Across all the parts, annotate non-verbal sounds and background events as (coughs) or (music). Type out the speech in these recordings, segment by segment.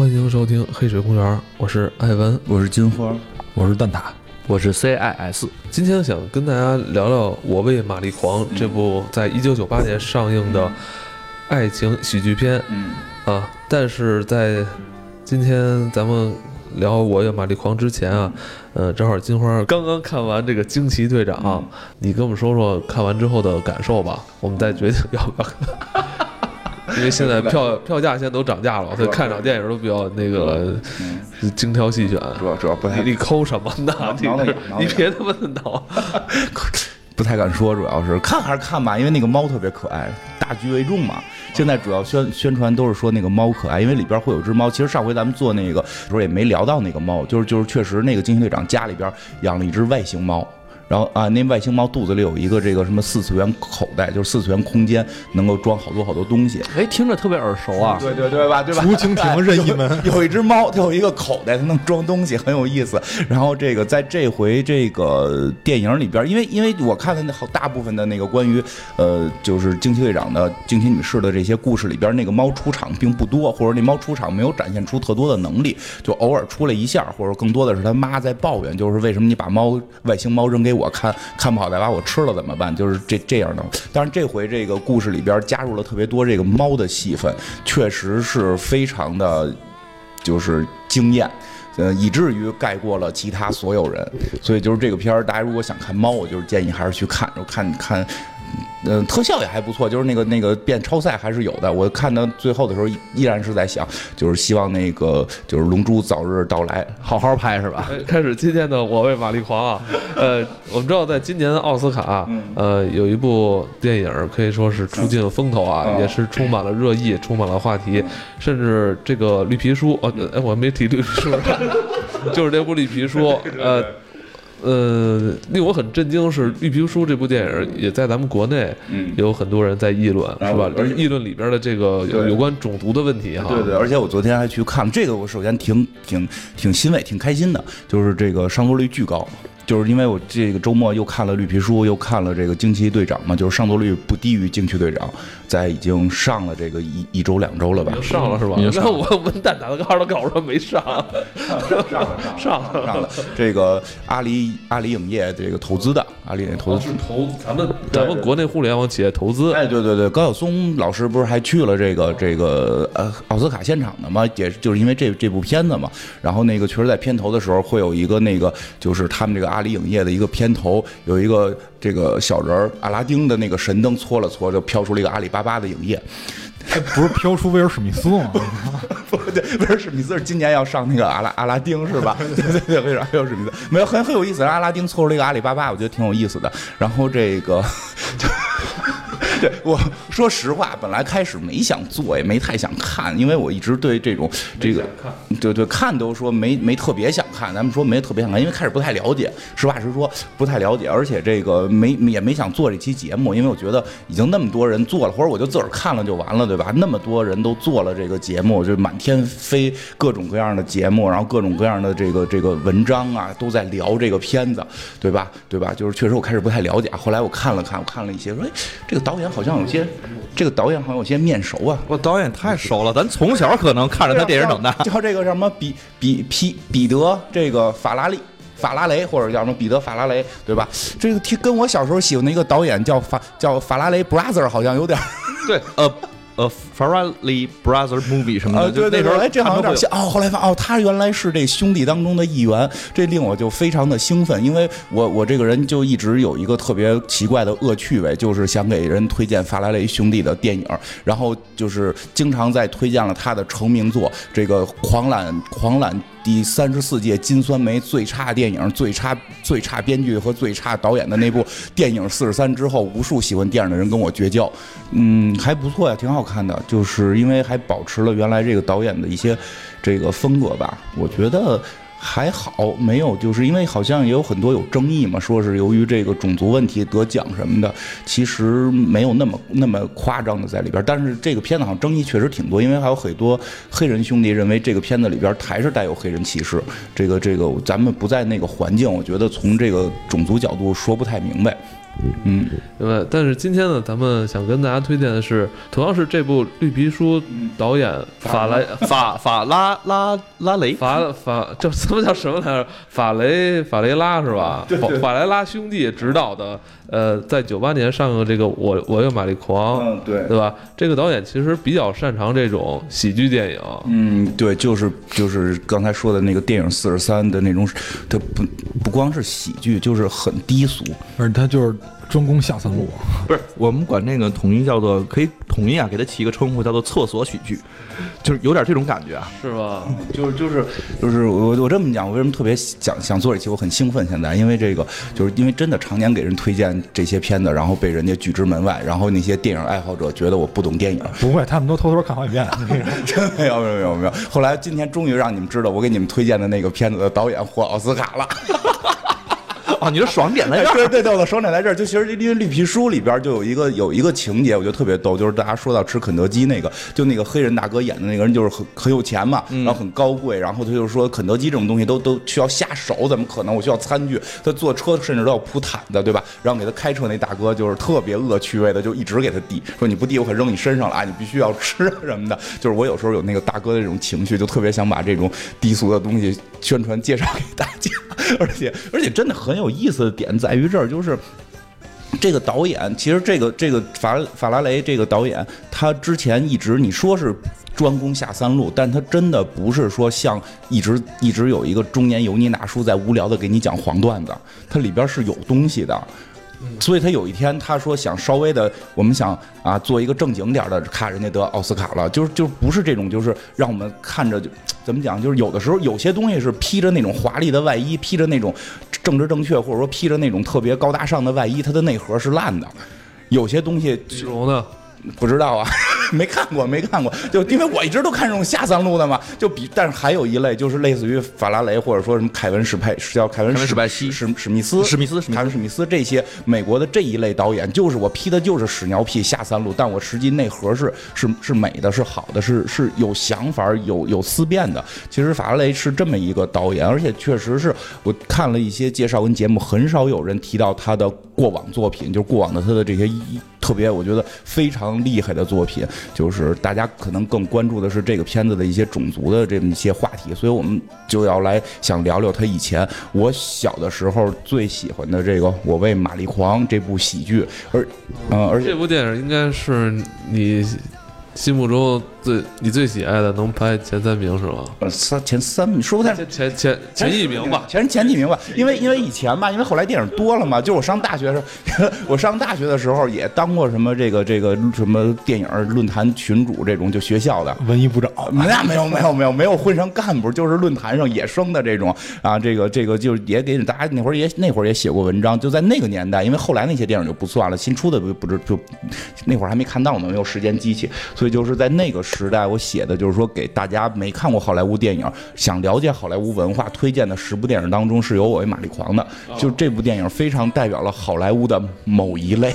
欢迎收听《黑水公园》，我是艾文，我是金花，我是蛋挞，我是 CIS。今天想跟大家聊聊《我为玛丽狂》这部在一九九八年上映的爱情喜剧片。嗯啊，但是在今天咱们聊《我为玛丽狂》之前啊，呃，正好金花刚刚看完这个《惊奇队长》嗯你跟我们说说看完之后的感受吧，我们再决定要不要看。(laughs) 因为现在票票价现在都涨价了，所以看场电影都比较那个嗯，精挑细选。主要主要不太你你抠什么呢？你你别他妈的挠！(laughs) 不太敢说，主要是看还是看吧，因为那个猫特别可爱，大局为重嘛。现在主要宣宣传都是说那个猫可爱，因为里边会有只猫。其实上回咱们做那个时候也没聊到那个猫，就是就是确实那个惊奇队长家里边养了一只外星猫。然后啊，那外星猫肚子里有一个这个什么四次元口袋，就是四次元空间，能够装好多好多东西。哎，听着特别耳熟啊！对对对吧？对吧？竹蜻蜓任意门有有一只猫，它有一个口袋，它能装东西，很有意思。然后这个在这回这个电影里边，因为因为我看的那好大部分的那个关于呃就是惊奇队长的惊奇女士的这些故事里边，那个猫出场并不多，或者那猫出场没有展现出特多的能力，就偶尔出来一下，或者更多的是他妈在抱怨，就是为什么你把猫外星猫扔给我我看，看不好再把我吃了怎么办？就是这这样的。但是这回这个故事里边加入了特别多这个猫的戏份，确实是非常的，就是惊艳。呃，以至于盖过了其他所有人，所以就是这个片儿，大家如果想看猫，我就是建议还是去看，然后看看，嗯、特效也还不错，就是那个那个变超赛还是有的。我看到最后的时候，依然是在想，就是希望那个就是龙珠早日到来。好好拍是吧？哎开始今天的《我为玛丽狂》啊，(laughs) 呃，我们知道在今年的奥斯卡，呃，有一部电影可以说是出尽了风头啊，嗯也是充满了热议，充满了话题，甚至这个绿皮书，哦，哎，我没提绿皮书，(laughs) 就是这部绿皮书，呃。呃，令我很震惊是《绿皮书》这部电影也在咱们国内嗯有很多人在议论，是吧？而议论里边的这个有有关种族的问题哈。对对，而且我昨天还去看了这个，我首先挺挺挺欣慰、挺开心的，就是这个上座率巨高。就是因为我这个周末又看了绿皮书，又看了这个惊奇队长嘛，就是上座率不低于惊奇队长，在已经上了这个一一周两周了吧？上了是吧？那我问蛋挞的告诉告诉说没上，上了上了上了，这个阿里阿里影业这个投资的，阿里投资是投咱们咱们国内互联网企业投资。哎，对对对，高晓松老师不是还去了这个这个呃奥斯卡现场的吗？也就是因为这这部片子嘛。然后那个确实在片头的时候会有一个那个就是他们这个阿里影业的一个片头有一个这个小人儿阿拉丁的那个神灯搓了搓，就飘出了一个阿里巴巴的影业。不是飘出威尔史密斯吗？(laughs) 不对，威尔史密斯是今年要上那个阿拉阿拉丁是吧？(laughs) 对对对，威尔威尔史密斯没有很很有意思，阿拉丁搓出了一个阿里巴巴，我觉得挺有意思的。然后这个。(laughs) (laughs) 对，我说实话，本来开始没想做，也没太想看，因为我一直对这种这个，对对，看都说没没特别想看，咱们说没特别想看，因为开始不太了解，实话实说不太了解，而且这个没也没想做这期节目，因为我觉得已经那么多人做了，或者我就自个儿看了就完了，对吧？那么多人都做了这个节目，就满天飞各种各样的节目，然后各种各样的这个这个文章啊，都在聊这个片子，对吧？对吧？就是确实我开始不太了解，后来我看了看，我看了一些，说哎，这个导演好像有些，这个导演好像有些面熟啊，我导演太熟了，咱从小可能看着他电影长大。叫这个什么比比皮彼得这个法拉利。法拉雷或者叫什么彼得法拉雷，对吧？这个听跟我小时候喜欢的一个导演叫法叫法拉雷 brother 好像有点 (laughs) 对，呃呃，Farrelly Brother Movie 什么啊，的，就对对对，那时候哎，这好像有点像哦。后来发现哦，他原来是这兄弟当中的一员，这令我就非常的兴奋，因为我我这个人就一直有一个特别奇怪的恶趣味，就是想给人推荐法拉雷兄弟的电影，然后就是经常在推荐了他的成名作这个狂揽狂揽。第三十四届金酸梅最差电影、最差最差编剧和最差导演的那部电影《四十三》之后，无数喜欢电影的人跟我绝交。嗯，还不错呀，挺好看的，就是因为还保持了原来这个导演的一些这个风格吧，我觉得。还好，没有，就是因为好像也有很多有争议嘛，说是由于这个种族问题得奖什么的，其实没有那么那么夸张的在里边。但是这个片子好像争议确实挺多，因为还有很多黑人兄弟认为这个片子里边还是带有黑人歧视。这个这个，咱们不在那个环境，我觉得从这个种族角度说不太明白。嗯，对吧？但是今天呢，咱们想跟大家推荐的是，同样是这部《绿皮书》导演法莱法法拉拉拉雷，法法这他妈叫什么来着？法雷法雷拉是吧？法法莱拉兄弟执导的，呃，在九八年上映的这个《我我有玛丽狂》，嗯对对吧？这个导演其实比较擅长这种喜剧电影，嗯，对，就是就是刚才说的那个电影四十三的那种，它不不光是喜剧，就是很低俗。而且他就是专攻下三路，不是我们管那个统一叫做可以统一啊，给它起一个称呼叫做厕所喜剧，就是有点这种感觉啊。是吧？就是就是就是我我这么讲，我为什么特别想想做这期？我很兴奋，现在因为这个，就是因为真的常年给人推荐这些片子，然后被人家拒之门外，然后那些电影爱好者觉得我不懂电影，不会，他们都偷偷看好几遍。(laughs) 真没有没有没有没有。后来今天终于让你们知道，我给你们推荐的那个片子的导演获奥斯卡了。哦，你的爽点在这儿。(laughs) 对对对，我的爽点在这儿。就其实因为绿皮书里边就有一个有一个情节，我觉得特别逗，就是大家说到吃肯德基那个，就那个黑人大哥演的那个人，就是很很有钱嘛，然后很高贵，然后他就说肯德基这种东西都都需要下手，怎么可能？我需要餐具，他坐车甚至都要铺毯子，对吧？然后给他开车那大哥就是特别恶趣味的，就一直给他递，说你不递我可扔你身上了啊，你必须要吃什么的。就是我有时候有那个大哥的这种情绪，就特别想把这种低俗的东西宣传介绍给大家，(laughs) 而且而且真的很有有意思的点在于这儿，就是。这个导演，其实这个这个法法拉雷这个导演，他之前一直你说是专攻下三路，但他真的不是说像一直一直有一个中年油腻大叔在无聊的给你讲黄段子，它里边是有东西的。所以他有一天他说想稍微的，我们想啊做一个正经点的，看人家得奥斯卡了，就是就不是这种，就是让我们看着就 (tsk) 怎么讲，就是有的时候有些东西是披着那种华丽的外衣，披着那种政治正确，或者说披着那种特别高大上的外衣，它的内核是烂的。有些东西？不知道啊，(laughs) 没看过，没看过。就因为我一直都看这种下三路的嘛，就比，但是还有一类就是类似于法拉雷或者说什么凯文史派，是叫凯文史派西史史密斯、史密斯史密斯凯文史密斯这些美国的这一类导演，就是我批的就是屎尿屁下三路，但我实际内核是是是美的，是好的，是是有想法、有有思辨的。其实法拉雷是这么一个导演，而且确实是我看了一些介绍跟节目，很少有人提到他的过往作品，就是过往的他的这些一特别，我觉得非常厉害的作品，就是大家可能更关注的是这个片子的一些种族的这么一些话题，所以我们就要来想聊聊他以前我小的时候最喜欢的这个《我为玛丽狂》这部喜剧，而嗯、而且这部电影应该是你心目中最你最喜爱的，能排前三名是吗？呃三前三名说不太前前前前一名吧。前前几名吧，因为因为以前吧，因为后来电影多了嘛，就是我上大学的时候，(laughs) 我上大学的时候也当过什么这个这个什么电影论坛群主这种，就学校的。文艺部长，那没有没有没有没有混上干部，就是论坛上野生的这种啊，这个这个就是也给大家那会儿也那会儿也写过文章，就在那个年代，因为后来那些电影就不算了，新出的不不知就那会儿还没看到呢，没有时间机器，所以就是在那个时代，我写的就是说给大家没看过好莱坞电影，想了解好莱坞文化，推荐的十部电影当中是有《我为玛丽狂》的，就这部电影非常代表了好莱坞的某一类。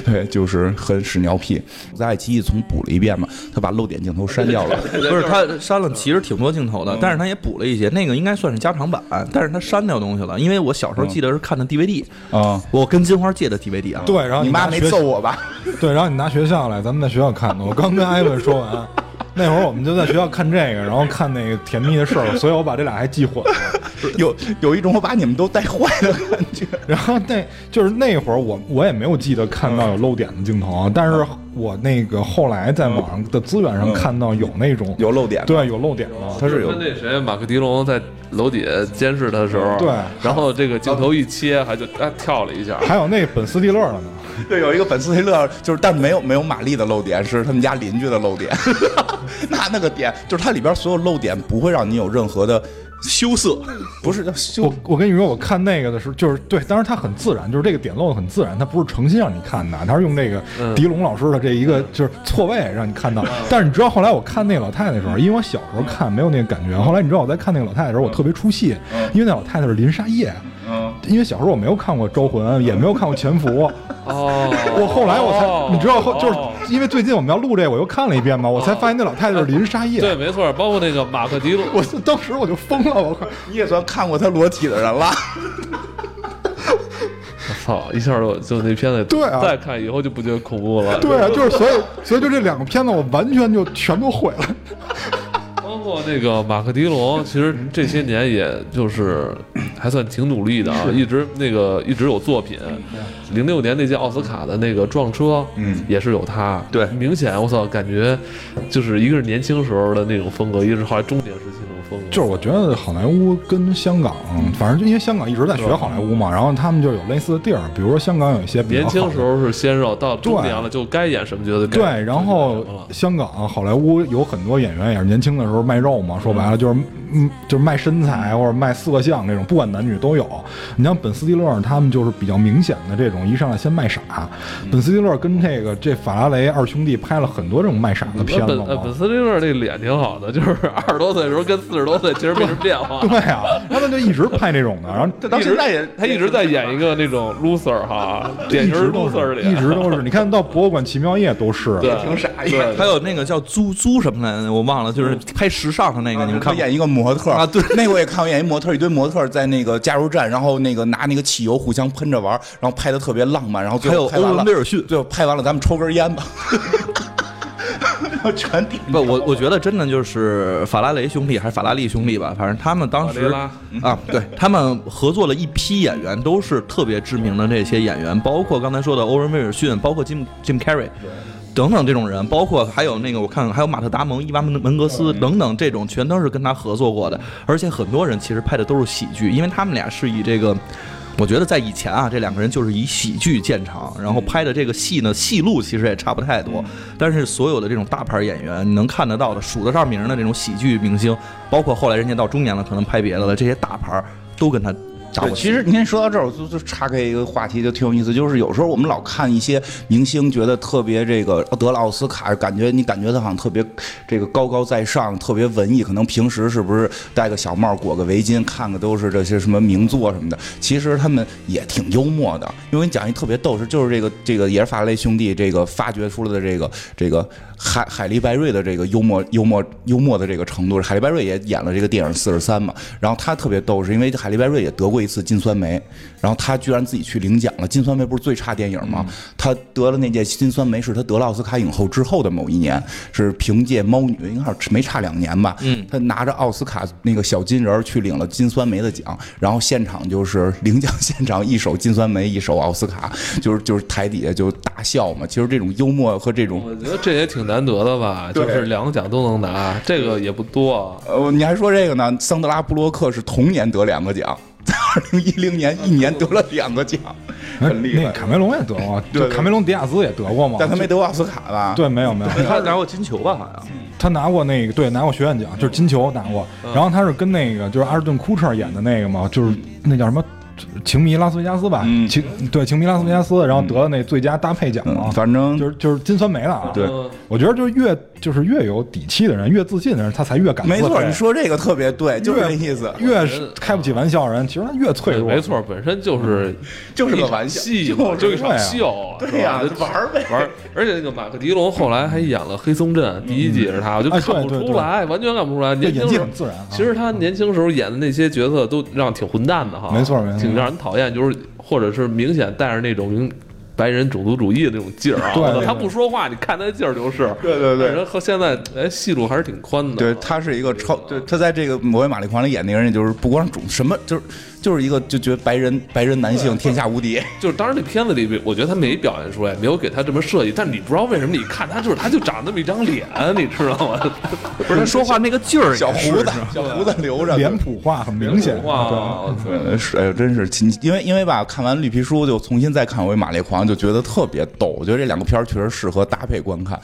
(laughs) 对，就是很屎尿屁。在爱奇艺重补了一遍嘛，他把漏点镜头删掉了。(laughs) 不是他删了，其实挺多镜头的，但是他也补了一些，那个应该算是加长版，但是他删掉东西了，因为我小时候记得是看的 DVD，啊、我跟金花借的 DVD 啊。对，然后你妈没揍我吧？对，然后你拿学校来，咱们在学校看的。我刚跟艾文说完，(laughs) 那会儿我们就在学校看这个，然后看那个甜蜜的事儿，所以我把这俩还记混了。(laughs) 有有一种我把你们都带坏的感觉。然后那就是那会儿我我也没有记得看到有漏点的镜头啊，但是我那个后来在网上的资源上看到有那种有漏点对，有漏点的。他是有跟那谁马克迪龙在楼底下监视他的时候，对然后这个镜头一切，还就啊跳了一下，还有那本斯蒂勒的呢，对有一个本斯蒂勒，就是但没有没有玛丽的漏点，是他们家邻居的漏点。(laughs) (laughs) 那那个点就是它里边所有漏点不会让你有任何的羞涩，不是叫羞我我跟你说，我看那个的时候，就是对，当然它很自然，就是这个点漏的很自然，它不是诚心让你看的，它是用这个狄龙老师的这一个就是错位让你看到。但是你知道后来我看那个老太太的时候，因为我小时候看没有那个感觉，后来你知道我在看那个老太太的时候，我特别出戏，因为那老太太是林沙叶。嗯，因为小时候我没有看过《招魂》，也没有看过《潜伏》，哦，我后来我才，哦你知道后就是哦因为最近我们要录这个，我又看了一遍嘛，我才发现那老太太是林沙叶。对，没错，包括那个马克迪鲁，我当时我就疯了，我靠！你也算看过他裸体的人了。我操，一下就就那片子，对啊再看以后就不觉得恐怖了。对啊，就是所以所以就这两个片子，我完全就全都毁了。包括那个马克·迪龙，(laughs) 其实这些年也就是 (coughs) 还算挺努力的啊，一直那个一直有作品。零六年那届奥斯卡的那个撞车，嗯也是有他。对明显我操，感觉就是一个是年轻时候的那种风格，一个是后来中年时风格。就是我觉得好莱坞跟香港，反正就因为香港一直在学好莱坞嘛，然后他们就有类似的地儿，比如说香港有一些年轻时候是鲜肉，到中年了就该演什么角色。对，然后香港、好莱坞有很多演员也是年轻的时候卖肉嘛，说白了就是嗯，就是卖身材或者卖色相这种，不管男女都有。你像本·斯蒂勒他们就是比较明显的这种，一上来先卖傻。本·斯蒂勒跟这个这法拉雷二兄弟拍了很多这种卖傻的片子本斯蒂勒这脸挺好的，就是二十多岁的时候跟四十多岁其实没什么变化。对啊，他们就一直拍这种的，然后他到现在也他一直在演一个那种 loser 哈，典型一直都 loser 是，脸，一直都是。你看到博物馆奇妙夜都是，对，挺傻一对，还有那个叫租租什么来着，我忘了，就是拍时尚的那个，你们看演一个模特啊对那个我也看过，演一模特，一堆模特在那个加油站，然后那个拿那个汽油互相喷着玩，然后拍的特别浪漫，然后最还有欧后拍完了文威尔逊。最后拍完了，咱们抽根烟吧，(laughs) 全顶不，我我觉得真的就是法拉雷兄弟还是法拉利兄弟吧，反正他们当时啊，对他们合作了一批演员，都是特别知名的这些演员，包括刚才说的欧文威尔逊，包括金金凯瑞。等等这种人，包括还有那个我看还有马特达蒙、伊娃门门格斯等等这种，全都是跟他合作过的。而且很多人其实拍的都是喜剧，因为他们俩是以这个，我觉得在以前啊，这两个人就是以喜剧见长，然后拍的这个戏呢，戏路其实也差不太多。但是所有的这种大牌演员，你能看得到的、数得上名的这种喜剧明星，包括后来人家到中年了可能拍别的了，这些大牌都跟他其实你看说到这儿，我就就岔开一个话题，就挺有意思。就是有时候我们老看一些明星，觉得特别这个得了奥斯卡，感觉你感觉他好像特别这个高高在上，特别文艺。可能平时是不是戴个小帽、裹个围巾，看的都是这些什么名作什么的。其实他们也挺幽默的。因为你讲一特别逗事，就是这个这个也是法拉雷兄弟这个发掘出来的这个这个海海利拜瑞的这个幽默幽默幽默的这个程度。海利拜瑞也演了这个电影《四十三》嘛，然后他特别逗，是因为海利拜瑞也得过一次金酸梅，然后他居然自己去领奖了。金酸梅不是最差电影吗？他得了那届金酸梅，是他得了奥斯卡影后之后的某一年，是凭借《猫女》，应该是没差两年吧。嗯，他拿着奥斯卡那个小金人去领了金酸梅的奖，然后现场就是 (laughs) 领奖现场一手金酸梅，一手奥斯卡，就是就是台底下就大笑嘛。其实这种幽默和这种我觉得这也挺难得的吧，就是两个奖都能拿，这个也不多啊。呃，你还说这个呢？桑德拉布洛克是同年得两个奖，在二零一零年 (laughs) 一年得了两个奖，很厉害。那卡梅隆也得过，卡梅隆迪亚兹也得过嘛，但他没得过奥斯卡吧？对，没有没有，他拿过金球吧？好像他拿过那个，对，拿过学院奖，就是金球拿过。然后他是跟那个就是阿尔顿库彻演的那个嘛，就是那叫什么《情迷拉斯维加斯》吧？嗯情对，《情迷拉斯维加斯》，然后得了那最佳搭配奖嘛嗯，。反正就是就是金酸梅了啊！对嗯我觉得就是越就是越有底气的人，越自信的人，他才越敢没错，你说这个特别对，就是这意思，越是开不起玩笑的人，其实他越脆弱。没错，本身就是就是个玩笑，就一场秀，对呀玩儿呗玩儿。而且那个马克迪龙后来还演了《黑松镇》，第一季是他，我就哎看不出来，完全看不出来。这演技年轻时候很自然啊。其实他年轻时候演的那些角色都让挺混蛋的哈，没错没错挺让人讨厌，就是或者是明显带着那种白人种族主义的那种劲儿啊。对他不说话，你看他劲儿就是。对对对人和现在哎戏路还是挺宽的。对他是一个超，对他在这个《魔鬼玛丽狂》里演那个人，就是不光种什么，就是就是一个就觉得白人白人男性天下无敌。就是当然那片子里，我觉得他没表现出来，没有给他这么设计，但你不知道为什么，你看他就是他就长那么一张脸，你知道吗？(laughs) 不是他说话那个劲儿，小胡子，小胡子留着，脸谱化很明显。哇，对是，哎呦，真是，亲因为因为吧，看完《绿皮书》就重新再看回《马列狂》，就觉得特别逗。我觉得这两个片儿确实适合搭配观看，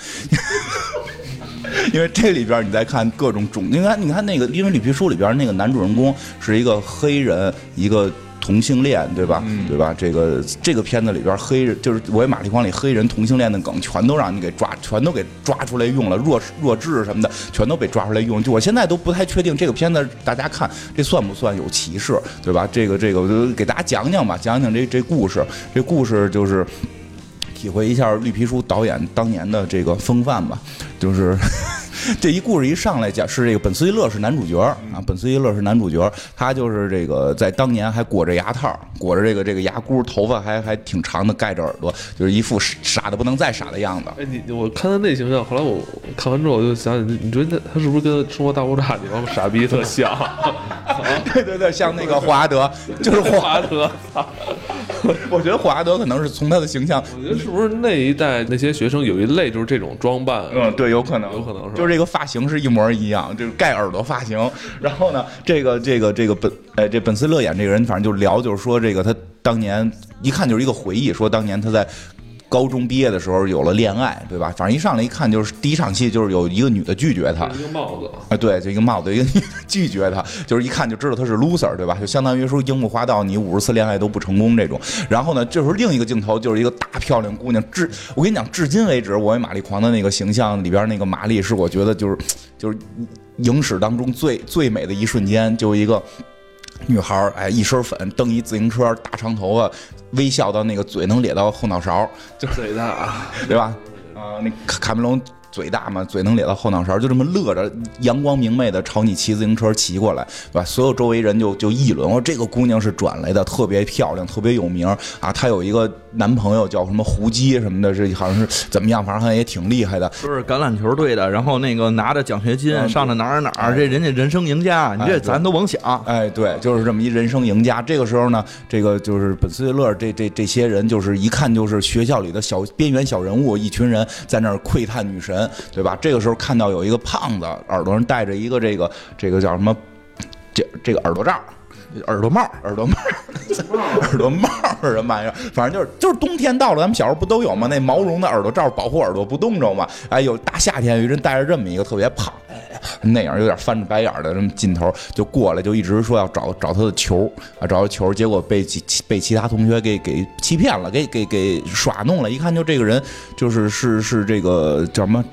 因为这里边你再看各种种，你看你看那个，因为《绿皮书》里边那个男主人公是一个黑人，一个。同性恋对吧？对吧？这个这个片子里边黑人就是《我与玛丽狂》里黑人同性恋的梗，全都让你给抓，全都给抓出来用了，弱弱智什么的，全都被抓出来用。就我现在都不太确定这个片子大家看这算不算有歧视，对吧？这个这个我就给大家讲讲吧，讲讲这这故事。这故事就是体会一下绿皮书导演当年的这个风范吧，就是 (laughs) 这一故事一上来讲是这个本·斯蒂勒是男主角啊，本·斯蒂勒是男主角，他就是这个在当年还裹着牙套，裹着这个这个牙箍，头发还还挺长的，盖着耳朵，就是一副傻的不能再傻的样子。哎，你我看他那形象，后来我看完之后我就想想，你觉得他是不是跟《生活大爆炸》里边傻逼特像？(laughs) 对对对，像那个霍华德，就是霍华德。(laughs) 我觉得霍华德可能是从他的形象，我觉得是不是那一代那些学生有一类就是这种装扮？嗯，对，有可能，有可能是就是这这个发型是一模一样，就是盖耳朵发型。然后呢，这个这个这个本，哎，这本斯勒演这个人，反正就聊，就是说这个他当年一看就是一个回忆，说当年他在。高中毕业的时候有了恋爱，对吧？反正一上来一看就是第一场戏，就是有一个女的拒绝他，一个帽子，啊，对，就一个帽子，一个女的拒绝他，(laughs) 就是一看就知道他是 loser，对吧？就相当于说樱木花道，你五十次恋爱都不成功这种。然后呢，这时候另一个镜头就是一个大漂亮姑娘，至我跟你讲，至今为止，我为玛丽狂的那个形象里边那个玛丽是我觉得就是就是影史当中最最美的一瞬间，就一个。女孩儿，哎，一身粉，蹬一自行车，大长头发，微笑到那个嘴能咧到后脑勺，就嘴大啊，对吧？啊、那卡卡梅隆嘴大嘛，嘴能咧到后脑勺，就这么乐着，阳光明媚的朝你骑自行车骑过来，对吧？所有周围人就就议论，我说这个姑娘是转来的，特别漂亮，特别有名啊。她有一个男朋友叫什么胡姬什么的，这好像是怎么样，反正好像也挺厉害的。说是橄榄球队的，然后那个拿着奖学金嗯上了哪儿哪儿，这人家人生赢家，你这咱都甭想。哎，对，就是这么一人生赢家。这个时候呢，这个就是本斯蒂勒这这这些人，就是一看就是学校里的小边缘小人物，一群人在那儿窥探女神，对吧？这个时候看到有一个胖子，耳朵上戴着一个这个这个叫什么，这这个耳朵罩。耳朵帽，耳朵帽，(laughs) 耳朵帽是什么玩意儿？反正就是就是冬天到了，咱们小时候不都有吗？那毛绒的耳朵罩保护耳朵不冻着吗？哎，有大夏天有一人戴着这么一个特别胖，哎，那样有点翻着白眼的这么劲头，就过来就一直说要找找他的球啊，找他球，结果被其被其他同学给给欺骗了，给给给耍弄了。一看就这个人就是是是这个叫什么？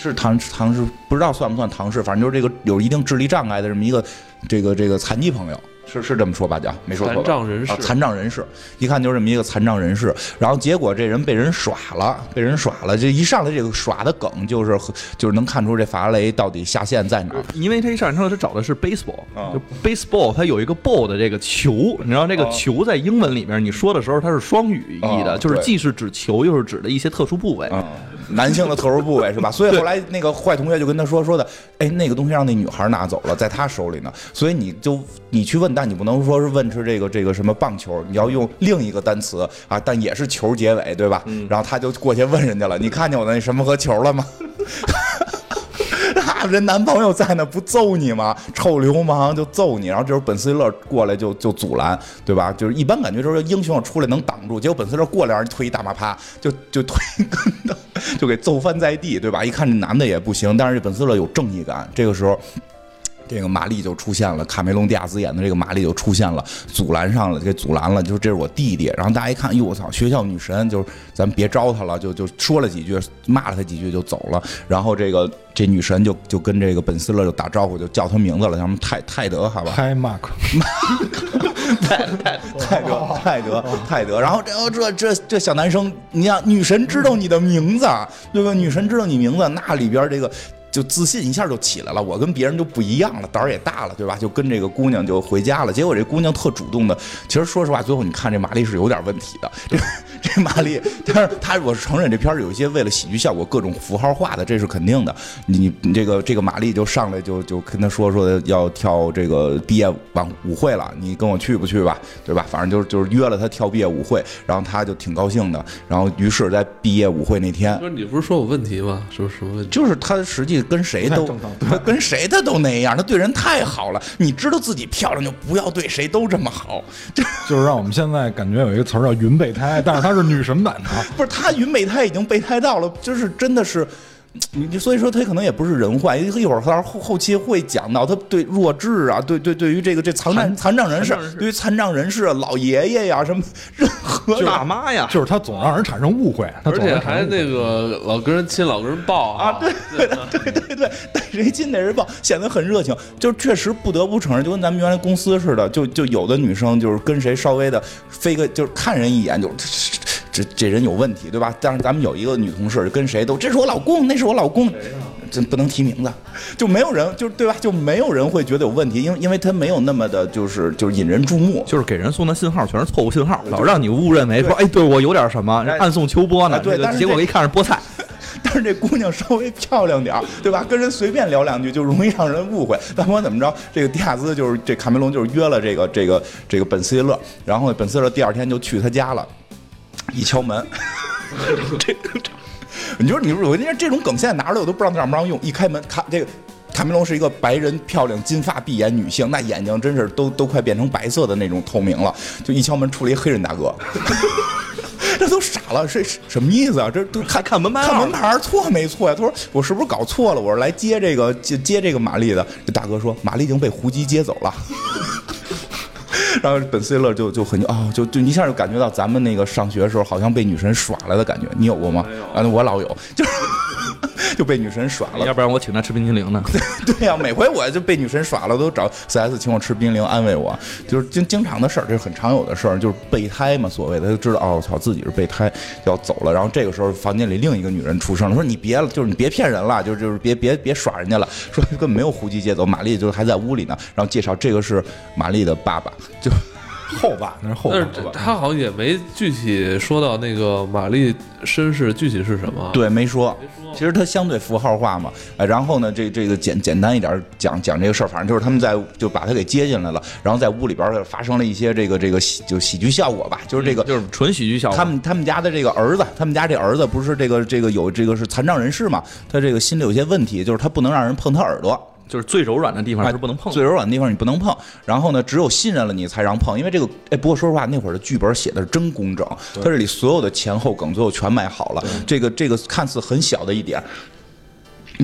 是唐唐氏，不知道算不算唐氏，反正就是这个有一定智力障碍的这么一个这个这个残疾朋友，是是这么说吧？叫没说错吧？残障人士啊，残障人士，一看就是这么一个残障人士。然后结果这人被人耍了，被人耍了。这一上来这个耍的梗就是就是能看出这法拉雷到底下线在哪儿。因为他一上来之后，他找的是 baseball，啊就 baseball，它有一个 ball 的这个球，你知道这个啊球在英文里面你说的时候它是双语义的，就是既是指球，又是指的一些特殊部位。啊、男性的特殊部位是吧？(laughs) 所以后来那个坏同学就跟他说说的，哎，那个东西让那女孩拿走了，在他手里呢。所以你就你去问，但你不能说是问是这个这个什么棒球，你要用另一个单词啊，但也是球结尾，对吧？然后他就过去问人家了，你看见我那什么和球了吗？(laughs) 啊，人男朋友在那，不揍你吗？臭流氓就揍你，然后这时候本斯勒过来就就阻拦，对吧？就是一般感觉就是英雄出来能挡住，结果本斯勒过来让人推一大马趴，就就推跟头，就给揍翻在地，对吧？一看这男的也不行，但是这本斯勒有正义感，这个时候。这个玛丽就出现了，卡梅隆·迪亚兹演的这个玛丽就出现了，阻拦上了，给阻拦了，就是这是我弟弟。然后大家一看，哟，我操，学校女神，就是咱别招她了，就就说了几句，骂了她几句就走了。然后这个这女神就就跟这个本斯勒就打招呼，就叫他名字了，叫什么泰泰德，好吧？嗨，Mark，(laughs) 泰德，泰德，泰德。然后这这这这小男生，你想女神知道你的名字，对吧？女神知道你名字，那里边这个。就自信一下就起来了，我跟别人就不一样了，胆儿也大了，对吧？就跟这个姑娘就回家了。结果这姑娘特主动的，其实说实话，最后你看这玛丽是有点问题的。这 (laughs) 这玛丽，但是她我是承认这片儿有一些为了喜剧效果各种符号化的，这是肯定的。你你这个这个玛丽就上来就就跟他说说要跳这个毕业晚舞会了，你跟我去不去吧？对吧？反正就是就是约了他跳毕业舞会，然后他就挺高兴的。然后于是，在毕业舞会那天不，是你不是说我问题吗？说什么问题？就是他实际跟谁都他跟谁他都那样，他对人太好了。你知道自己漂亮就不要对谁都这么好。这 (laughs) 就是让我们现在感觉有一个词儿叫“云备胎”，但是她是女神版的。(laughs) 不是她云备胎已经备胎到了，就是真的是。你所以说他可能也不是人坏，一会儿他后后期会讲到他对弱智啊，对对对于这个这残障残障人士对于残障人士、老爷爷呀什么任何大妈呀，就是他总让人产生误会，他而且总让人产还生误会那个老跟人亲，老跟人抱啊，对对对对对，逮谁亲逮谁抱，显得很热情。就确实不得不承认，就跟咱们原来公司似的，就就有的女生就是跟谁稍微的飞个，就是看人一眼就。这这人有问题，对吧？但是咱们有一个女同事，跟谁都这是我老公，那是我老公，真不能提名字，就没有人就对吧？就没有人会觉得有问题，因为因为他没有那么的就是就是引人注目。就是给人送的信号全是错误信号，老让你误认为说，哎，对我有点什么，哎暗送秋波呢。对但是结果一看是菠菜，(laughs) 但是这姑娘稍微漂亮点儿，对吧？跟人随便聊两句就容易让人误会。但不管怎么着，这个迪亚兹就是这卡梅隆就是约了这个这个这个本斯蒂勒，然后，本斯蒂勒第二天就去他家了，一敲门，这这，你说你说我跟你说这种梗现在拿出来我都不知道让不让用。一开门，卡这个。卡梅隆是一个白人漂亮金发碧眼女性，那眼睛真是都都快变成白色的那种透明了。就一敲门出来一黑人大哥，(laughs) 这都傻了，这是什么意思啊？这都看看门牌看门牌错没错呀？他说我是不是搞错了？我是来接这个接接这个玛丽的。这大哥说玛丽已经被胡姬接走了。然后本斯蒂勒就就很啊、就就一下就感觉到咱们那个上学的时候好像被女神耍了的感觉，你有过吗？啊，我老有，就是就被女神耍了要。不然我请她吃冰淇淋呢。(laughs) 对呀、每回我就被女神耍了，都找四 S 请我吃冰淇淋安慰我，就是经经常的事儿，这是很常有的事儿，就是备胎嘛，所谓的，他就知道哦，我操，自己是备胎要走了。然后这个时候房间里另一个女人出声了，说你别了，就是你别骗人了，就是就是别别别耍人家了，说根本没有胡姬接走，玛丽就还在屋里呢。然后介绍这个是玛丽的爸爸，就后爸那是后但爸是他好像也没具体说到那个玛丽身世具体是什么。，对没说。其实他相对符号化嘛，哎，然后呢，这这个简简单一点讲讲这个事儿，反正就是他们在就把他给接进来了，然后在屋里边儿发生了一些这个这个喜就喜剧效果吧，就是这个就是纯喜剧效果。他们他们家的这个儿子，他们家这儿子不是这个这个有这个是残障人士嘛？他这个心里有些问题，就是他不能让人碰他耳朵。就是最柔软的地方还是不能碰的。最柔软的地方你不能碰。然后呢，只有信任了你才让碰，因为这个，哎，不过说实话，那会儿的剧本写的是真工整，他这里所有的前后梗最后全埋好了。这个这个看似很小的一点。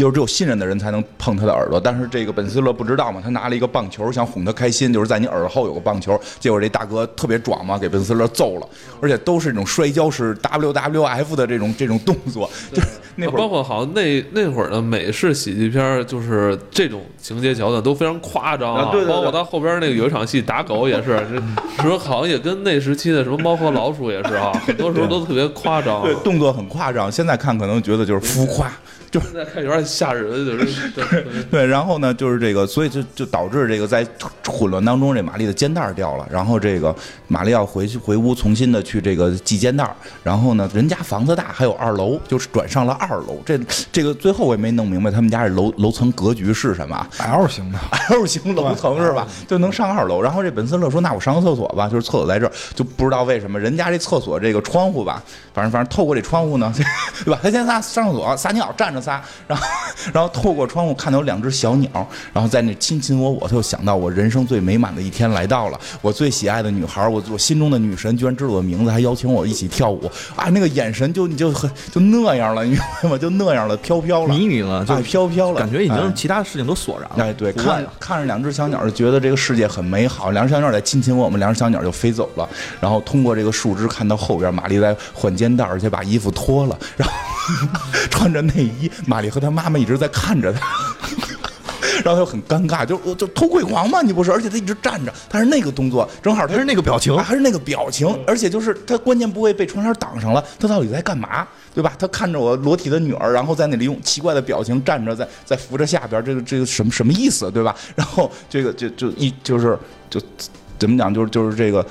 就是只有信任的人才能碰他的耳朵，但是这个本斯勒不知道嘛，他拿了一个棒球想哄他开心，就是在你耳后有个棒球，结果这大哥特别壮嘛，给本斯勒揍了，而且都是那种摔跤式 (laughs) WWF 的这种这种动作，就是那会儿包括好像那那会儿的美式喜剧片，就是这种情节桥段都非常夸张啊对对对包括他后边那个有一场戏打狗也是，(laughs) 这说好像也跟那时期的什么猫和老鼠也是啊，(laughs) 很多时候都特别夸张。对动作很夸张，现在看可能觉得就是浮夸，就现在看有点吓人，就是 (laughs) 对对，然后呢，就是这个，所以就就导致这个在混乱当中，这玛丽的肩带掉了，然后这个玛丽要回去回屋重新的去这个系肩带，然后呢，人家房子大，还有二楼，就是转上了二楼。这这个最后我也没弄明白他们家这楼楼层格局是什么 L 型的，，L 型楼层是吧？就能上二楼。然后这本森勒说：“那我上个厕所吧，就是厕所在这儿，就不知道为什么人家这厕所这个窗户吧，反正反正透过这窗户呢，(laughs) 对吧？他先撒上厕所撒尿，站着撒，然后 (laughs) 然后透过窗户看到有两只小鸟，然后在那亲亲我我，他就想到我人生最美满的一天来到了，我最喜爱的女孩，我我心中的女神居然知道我的名字，还邀请我一起跳舞啊！那个眼神就你就很就那样了，你明白吗？就那样了，飘飘了，迷你了，就哎飘飘了，感觉已哎经其他的事情都索然了。哎，对，看看着两只小鸟，就觉得这个世界很美好。两只小鸟在亲亲我们，两只小鸟就飞走了。然后通过这个树枝看到后边，玛丽在换肩带，而且把衣服脱了，然后 (laughs) 穿着内衣。玛丽和她妈妈一直在看着他。(laughs) 然后他就很尴尬，就我就偷窥狂嘛，你不是？而且他一直站着，但是那个动作正好他是那个表情啊还是那个表情，而且就是他关键部位被窗帘挡上了，他到底在干嘛？对吧？他看着我裸体的女儿，然后在那里用奇怪的表情站着，在在扶着下边，这个这个什么什么意思？对吧？然后这个就就一就是就怎么讲？就是就是这个，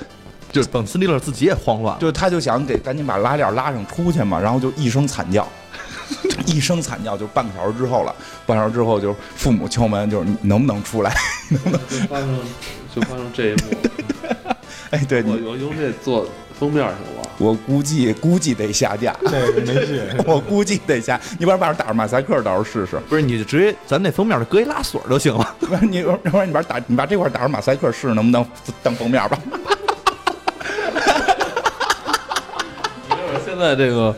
就是本斯利勒自己也慌乱。就他就想给赶紧把拉链拉上出去嘛，然后就一声惨叫。(laughs) 一声惨叫，就半个小时之后了。半小时之后，就是父母敲门，就是你能不能出来？能不能？就发生就发生这一幕。(laughs) 哎，对我你，我用这做封面行吗？我估计估计得下架，这个没戏。(laughs) 我估计得下。你不然把这打上马赛克，到时候试试。不是，你就直接咱那封面的搁一拉锁就行了。要不然你，要不然你把打，你把这块打上马赛克试试能不能当封面吧？现在这个，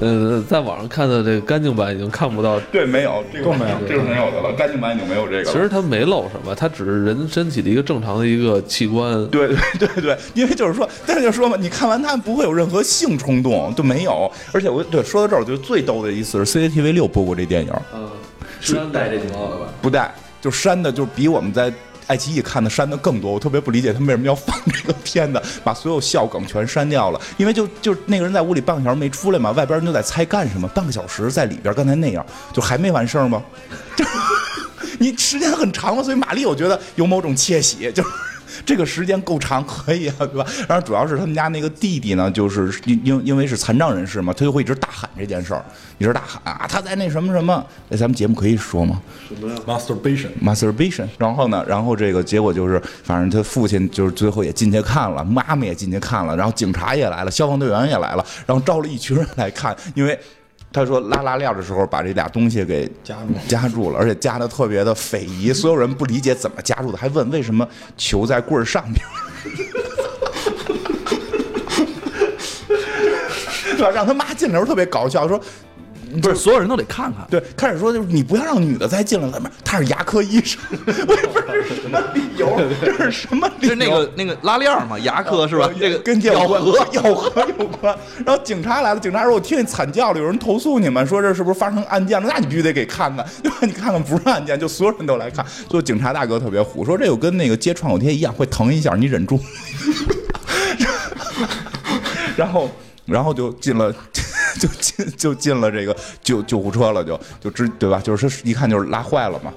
呃，在网上看的这个干净版已经看不到。对，没有，这个都没有这是没有的了。干净版已经没有这个了。其实它没露什么，它只是人身体的一个正常的一个器官。对对对对，因为就是说，但是就说嘛，你看完它不会有任何性冲动，就没有。而且我对说到这儿，我觉得最逗的一次是 CCTV 六播过这电影，嗯，是带这镜头的吧？不带就删的，就是比我们在爱奇艺看的删的更多，我特别不理解他为什么要放这个片子，把所有笑梗全删掉了。因为就就那个人在屋里半个小时没出来嘛，外边人就在猜干什么，半个小时在里边，刚才那样就还没完事儿吗？就 (laughs) 你时间很长了，所以马丽我觉得有某种窃喜，就是。这个时间够长，可以啊，对吧？(laughs) 然后主要是他们家那个弟弟呢，就是因因因为是残障人士嘛，他就会一直大喊这件事儿，一直大喊啊，他在那什么什么，哎，咱们节目可以说吗？什么呀 masturbation。masturbation，然后呢，然后这个结果就是，反正他父亲就是最后也进去看了，妈妈也进去看了，然后警察也来了，消防队员也来了，然后招了一群人来看，因为他说拉拉链的时候把这俩东西给夹住夹住了，而且夹的特别的匪夷，所有人不理解怎么夹住的，还问为什么球在棍儿上边。(laughs) 对吧？让他妈进来时候特别搞笑，说不是所有人都得看看。对，开始说就是你不要让女的再进来了，他是牙科医生，(laughs) 我也不知道这是什么理由，这是什么理由？就是那个那个拉链儿嘛，牙科是吧？这个跟咬合咬合有关。然后警察来了，警察说：“我听见惨叫了，有人投诉你们，说这是不是发生案件了？那你必须得给看看，对吧？你看看不是案件，就所有人都来看。所以警察大哥特别虎，说这有跟那个接创口贴一样，会疼一下，你忍住。(laughs) 然后，然后就进了。” (laughs) 就进就进了这个救救护车了，就就知对吧？就是一看就是拉坏了嘛。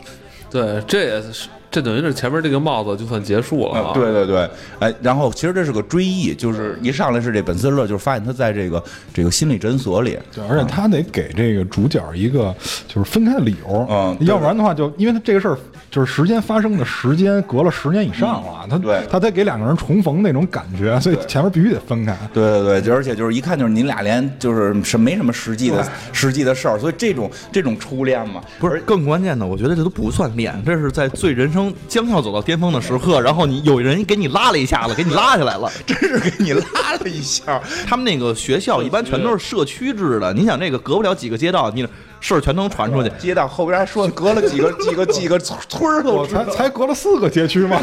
对，这也是这等于是前面这个帽子就算结束了啊。对对对，哎，然后其实这是个追忆，就是一上来是这本斯勒，就是发现他在这个这个心理诊所里，对，而且他得给这个主角一个就是分开的理由，嗯要不然的话就因为他这个事儿就是时间发生的时间隔了十年以上了，他对他得给两个人重逢那种感觉，所以前面必须得分开。对对对，就而且就是一看就是你俩连就是什没什么实际的实际的事儿，所以这种这种初恋嘛，不是更关键的，我觉得这都不算恋，这是在最人生将要走到巅峰的时刻，然后你有人给你拉了一下子，给你拉下来了。(laughs) 真是给你拉了一下，他们那个学校一般全都是社区制的，你想这个隔不了几个街道，你事儿全能传出去。街道后边还说隔了几个几个几个村儿都我知道才，才隔了四个街区吗？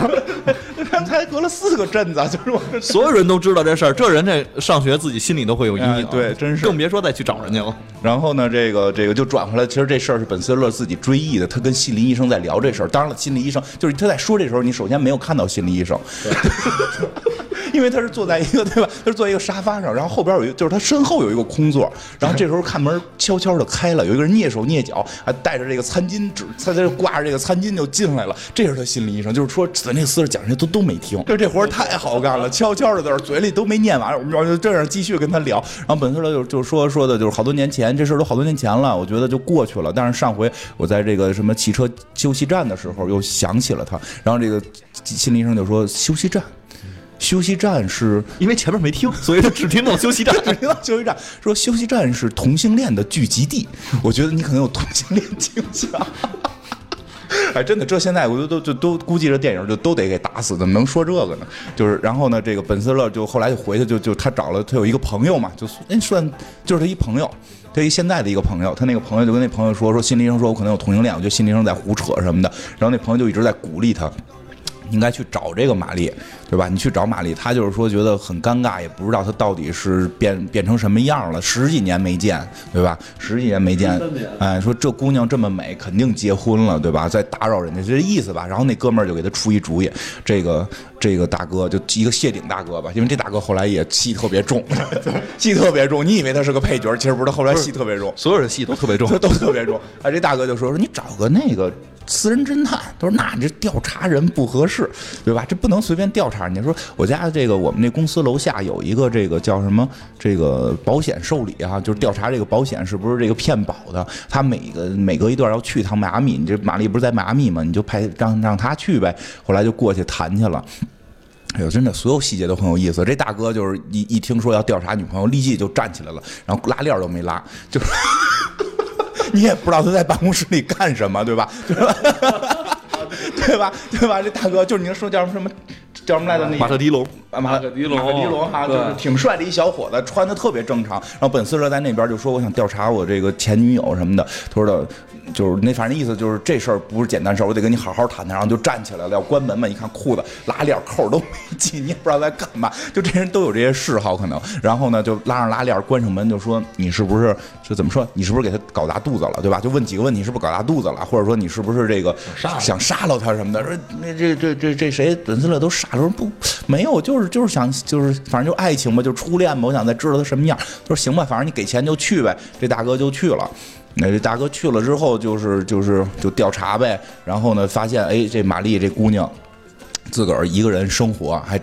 他 (laughs) 们才隔了四个镇子，就是我们所有人都知道这事儿，这人这上学自己心里都会有阴影。哎对真是更别说再去找人家了。然后呢，这个这个就转回来，其实这事儿是本斯勒自己追忆的，他跟心理医生在聊这事儿。当然了，心理医生就是他在说这时候，你首先没有看到心理医生，(laughs) 因为他是坐在一个对吧？他是坐在一个沙发上，然后后边有一个，就是他身后有一个空座，然后这时候看门悄悄的开了，有一个人蹑手蹑脚，还带着这个餐巾纸，他在这挂着这个餐巾就进来了。这是他心理医生，就是说在那四十讲这些都都没听，就这活太好干了，悄悄的在这嘴里都没念完，我们就这样继续跟他聊。然后本斯勒就就说说的就是好多年前，这事儿都好多年前了，我觉得就过去了。但是上回我在这个什么汽车休息站的时候又想起了他，然后这个心理医生就说休息站。休息站是因为前面没听，所以他只听到休息站。(laughs) 只听到休息站说休息站是同性恋的聚集地，我觉得你可能有同性恋倾向。(laughs) 哎，真的，这现在我都都就都估计这电影就都得给打死，怎么能说这个呢？就是，然后呢，这个本斯勒就后来就回去就就他找了他有一个朋友嘛，就哎算就是他一朋友，他一现在的一个朋友，他那个朋友就跟那朋友说说心理医生说我可能有同性恋，我觉得心理医生在胡扯什么的，然后那朋友就一直在鼓励他。应该去找这个玛丽，对吧？你去找玛丽，她就是说觉得很尴尬，也不知道她到底是变变成什么样了。十几年没见，对吧？十几年没见，哎，说这姑娘这么美，肯定结婚了，对吧？再打扰人家，就这意思吧。然后那哥们儿就给他出一主意，这个这个大哥就一个谢顶大哥吧，因为这大哥后来也戏特别重，(laughs) 戏特别重。你以为他是个配角，其实不是，他后来戏特别重。所有的戏都特别重。(laughs) 都特别重。哎，这大哥就说说你找个那个私人侦探，他说那你这调查人不合适，对吧？这不能随便调查人。说我家这个我们那公司楼下有一个这个叫什么这个保险受理啊，就是调查这个保险是不是这个骗保的。他每个每隔一段要去一趟迈阿密，你这玛丽不是在迈阿密吗？你就派让让他去呗。后来就过去谈去了。哎呦，真的，所有细节都很有意思。这大哥就是一一听说要调查女朋友，立即就站起来了，然后拉链都没拉，就你也不知道他在办公室里干什么，对吧？对吧？(laughs) 对吧？对吧？这大哥就是您说叫什么叫什么来着？那马特迪龙，啊，马马可迪龙马特迪龙哈，就是挺帅的一小伙子，穿的特别正常。然后本斯勒在那边就说，我想调查我这个前女友什么的。他说的，就是那反正意思就是这事儿不是简单事儿，我得跟你好好谈谈。然后就站起来了，要关门嘛，一看裤子拉链扣都没系，你也不知道在干嘛。就这人都有这些嗜好可能。然后呢，就拉上拉链，关上门，就说你是不是就怎么说？你是不是给他搞大肚子了，对吧？就问几个问题，是不是搞大肚子了？或者说你是不是这个想杀了他什么的？说那这这这这谁本斯勒都傻了，说不没有，就是就是想就是反正就爱情嘛，就初恋嘛，我想再知道他什么样。他说行吧，反正你给钱就去呗。这大哥就去了。那这大哥去了之后，就是就是就调查呗，然后呢，发现哎，这玛丽这姑娘自个儿一个人生活还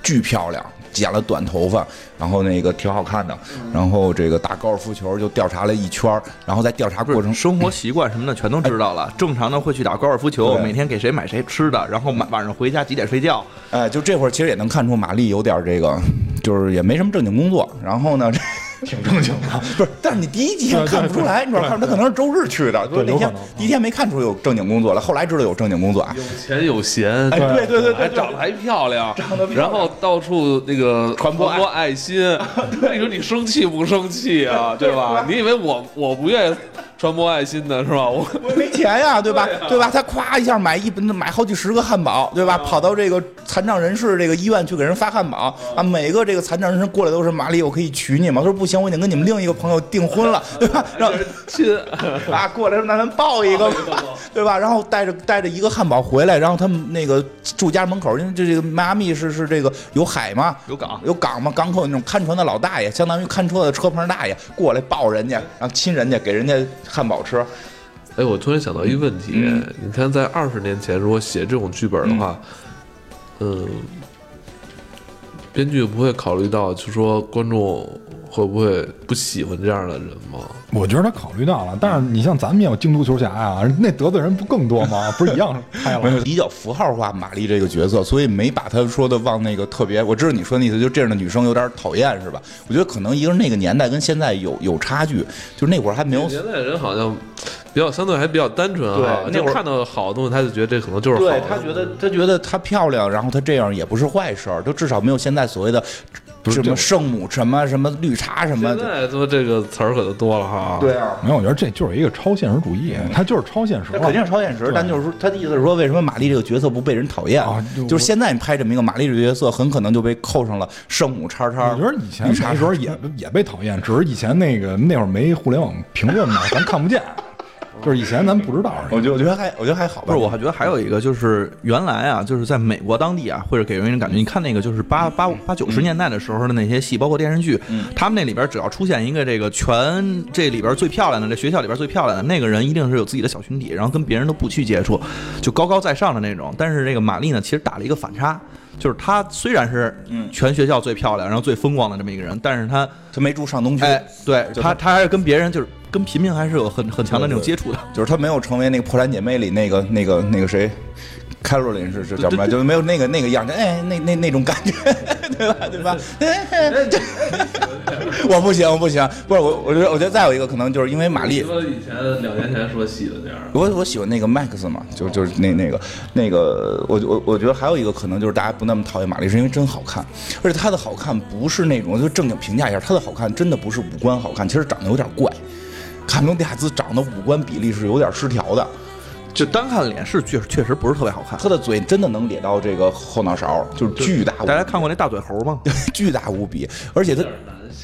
巨漂亮，剪了短头发，然后那个挺好看的，然后这个打高尔夫球就调查了一圈儿，然后在调查过程生活习惯什么的全都知道了。正常的会去打高尔夫球，每天给谁买谁吃的，然后晚晚上回家几点睡觉。哎，就这会儿其实也能看出玛丽有点这个，就是也没什么正经工作，然后呢。(laughs) 挺正经的。(laughs) 不是，但是你第一集上看不出来，你知道，看他可能是周日去的，就那天第一天没看出有正经工作来，后来知道有正经工作啊。有钱有闲，哎，对对对对，还长得还漂亮，长得漂亮然后到处那个传播播爱心，(laughs) 你说你生气不生气啊？对吧？你以为我我不愿意传播爱心的是吧？我我没钱呀，(laughs) 对吧？对吧？他咵一下买一本买好几十个汉堡，对吧？跑到这个残障人士这个医院去给人发汉堡啊，每个这个残障人士过来都是玛丽，我可以娶你吗？他说不行，我已经跟你们另一个朋友订婚了，对吧？(laughs) 然后亲，啊，过来说那咱抱一个吧，对吧？然后带着带着一个汉堡回来，然后他们那个住家门口，因为这这个迈阿密是是这个有海嘛，有港有港嘛，港口那种看船的老大爷，相当于看车的车棚大爷过来抱人家，然后亲人家，给人家汉堡吃。哎，我突然想到一个问题，嗯你看在二十年前如果写这种剧本的话，嗯，编剧不会考虑到，就说观众会不会不喜欢这样的人吗？我觉得他考虑到了，但是你像咱们也有京都球侠啊，那得罪人不更多吗？(laughs) 不是一样开了？比较符号化玛丽这个角色，所以没把她说的往那个特别。我知道你说的意思，就这样的女生有点讨厌，是吧？我觉得可能一个是那个年代跟现在有有差距，就那会儿还没有现在人好像比较相对还比较单纯啊，对那会儿看到好的东西，他就觉得这可能就是好的。对他觉得他觉得她漂亮，然后她这样也不是坏事儿，就至少没有现在所谓的什么圣母什么什么绿茶什么现的。在说这个词儿可就多了哈。对啊，没有，我觉得这就是一个超现实主义，他就是超现实肯定是超现实，但就是说，他的意思是说，为什么玛丽这个角色不被人讨厌？啊就就是现在你拍这么一个玛丽这个角色，很可能就被扣上了圣母叉叉。我觉得以前那时候也也被讨厌，只是以前那个那会儿没互联网评论嘛，咱看不见，(laughs) 就是以前咱们不知道而已。我觉得我觉得还我觉得还好吧。不是，我还觉得还有一个就是原来啊，就是在美国当地啊，或者给人一种感觉，你看那个就是八八八九十年代的时候的那些戏，包括电视剧，他们那里边只要出现一个这个全这里边最漂亮的，这学校里边最漂亮的那个人，一定是有自己的小群体，然后跟别人都不去接触，就高高在上的那种。但是这个玛丽呢，其实打了一个反差。就是她虽然是全学校最漂亮，然后最风光的这么一个人，但是她，她没住上东区，哎，对她，她还是跟别人就是跟平民还是有很很强的那种接触的。就是他没有成为那个破产姐妹里那个那个那个谁。凯罗琳是是叫什么？就是没有那个那个样，哎，那那那种感觉，(laughs) 对吧？对吧？(laughs) 我不行，我不行，不是我，我觉得，我觉得再有一个可能就是因为玛丽，说以前两年前说喜的这样，我我喜欢那个 Max 嘛，就就是那那个那个，我我我觉得还有一个可能就是大家不那么讨厌玛丽，是因为真好看，而且她的好看不是那种就正经评价一下，她的好看真的不是五官好看，其实长得有点怪。卡梅隆迪亚兹长得五官比例是有点失调的，就单看脸是确确实不是特别好看。他的嘴真的能咧到这个后脑勺，就是巨大无大家看过那大嘴猴吗？(laughs) 巨大无比，而且他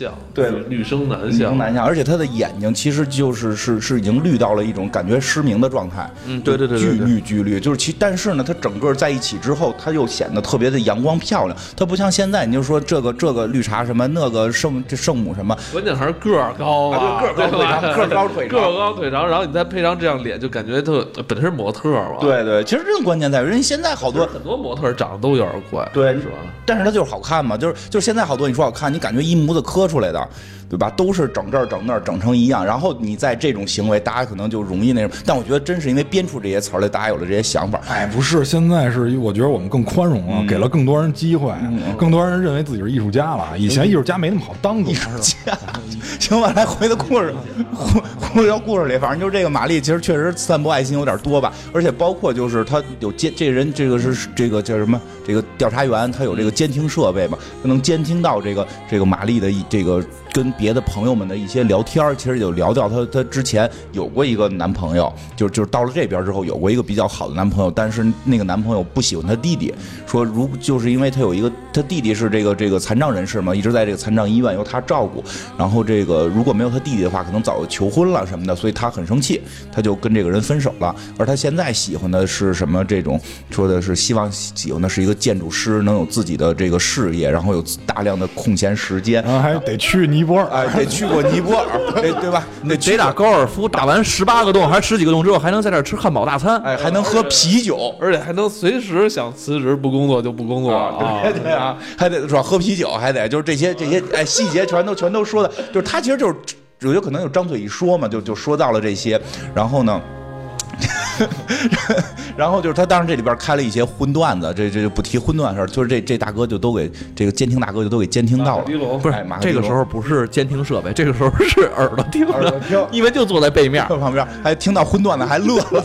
有点男相，对女生男相，女生男相，而且他的眼睛其实就是是是已经绿到了一种感觉失明的状态，嗯对对对对巨绿巨绿，就是其但是呢，它整个在一起之后，它又显得特别的阳光漂亮，它不像现在你就说这个这个绿茶什么那个圣这圣母什么，关键还是个儿高啊对个儿高腿长个儿高腿长 (laughs) 个儿高腿长，然后你再配上这样脸，就感觉特本身是模特儿嘛。，对对，其实这个关键在于人家现在好多很多模特长得都有点怪，对是吧？但是他就是好看嘛，就是就是现在好多你说好看，你感觉一模子磕出来的，对吧？都是整这儿整那儿整成一样，然后你在这种行为，大家可能就容易那什么。但我觉得真是因为编出这些词儿来，大家有了这些想法。哎，不是，现在是我觉得我们更宽容了，给了更多人机会，更多人认为自己是艺术家了。以前艺术家没那么好当，主要是吧？(laughs) 行吧，来回到故事，回回到故事里，反正就是这个玛丽，其实确实散播爱心有点多吧，而且包括就是他有监，这人这个是这个叫什么？这个调查员他有这个监听设备嘛，他能监听到这个这个玛丽的一这个跟别的朋友们的一些聊天，其实有聊到她她之前有过一个男朋友，就就是到了这边之后有过一个比较好的男朋友，但是那个男朋友不喜欢她弟弟，说如就是因为他有一个他弟弟是这个这个残障人士嘛，一直在这个残障医院由他照顾，然后这个如果没有他弟弟的话，可能早就求婚了什么的，所以他很生气，他就跟这个人分手了。而他现在喜欢的是什么？这种说的是希望喜欢的是一个建筑师，能有自己的这个事业，然后有大量的空闲时间。然后还得去尼泊尔，哎，得去过尼泊尔，(laughs) 对对吧？得得打高尔夫，打完十八个洞还是十几个洞之后，还能在这儿吃汉堡大餐。哎，还能喝啤酒，而且还能随时想辞职不工作就不工作啊！对对啊，还得是吧？喝啤酒，还得就是这些这些哎细节全都全都说的，就是他其实就是我觉得可能有张嘴一说嘛，就就说到了这些，然后呢。(laughs) 然后就是他，当然这里边开了一些荤段子，这这就不提荤段事儿，就是这这大哥就都给这个监听大哥就都给监听到了，不是哎这个时候不是监听设备，这个时候是耳朵听耳朵听，(laughs) 因为就坐在背面。在 (laughs) 旁边还听到荤段子还乐了，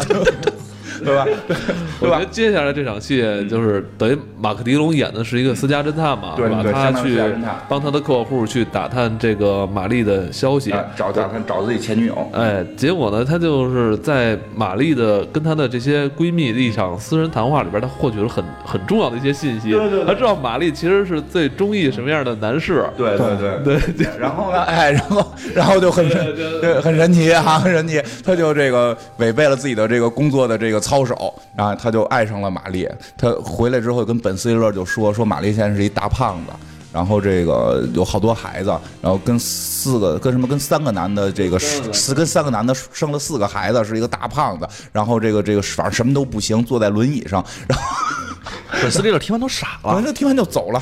对吧？(laughs) 对吧我觉得？接下来这场戏就是等于马克迪龙演的是一个私家侦探嘛，对吧？他去帮他的客户去打探这个玛丽的消息。哎找打探找自己前女友，哎，结果呢，他就是在玛丽的跟她的这些闺蜜的一场私人谈话里边，他获取了很很重要的一些信息。对对对他知道玛丽其实是最中意什么样的男士。对对对对对，然后呢，(laughs) 哎，然后然后就很神，对，很神奇哈，很神奇。他就这个违背了自己的这个工作的这个操守，然后他就爱上了玛丽。他回来之后跟本斯蒂勒就说说玛丽现在是一大胖子。然后这个有好多孩子，然后跟四个跟什么跟三个男的这个四跟三个男的生了四个孩子，是一个大胖子。然后这个这个反正什么都不行，坐在轮椅上。然后本斯利勒听完都傻了，完了听完就走了。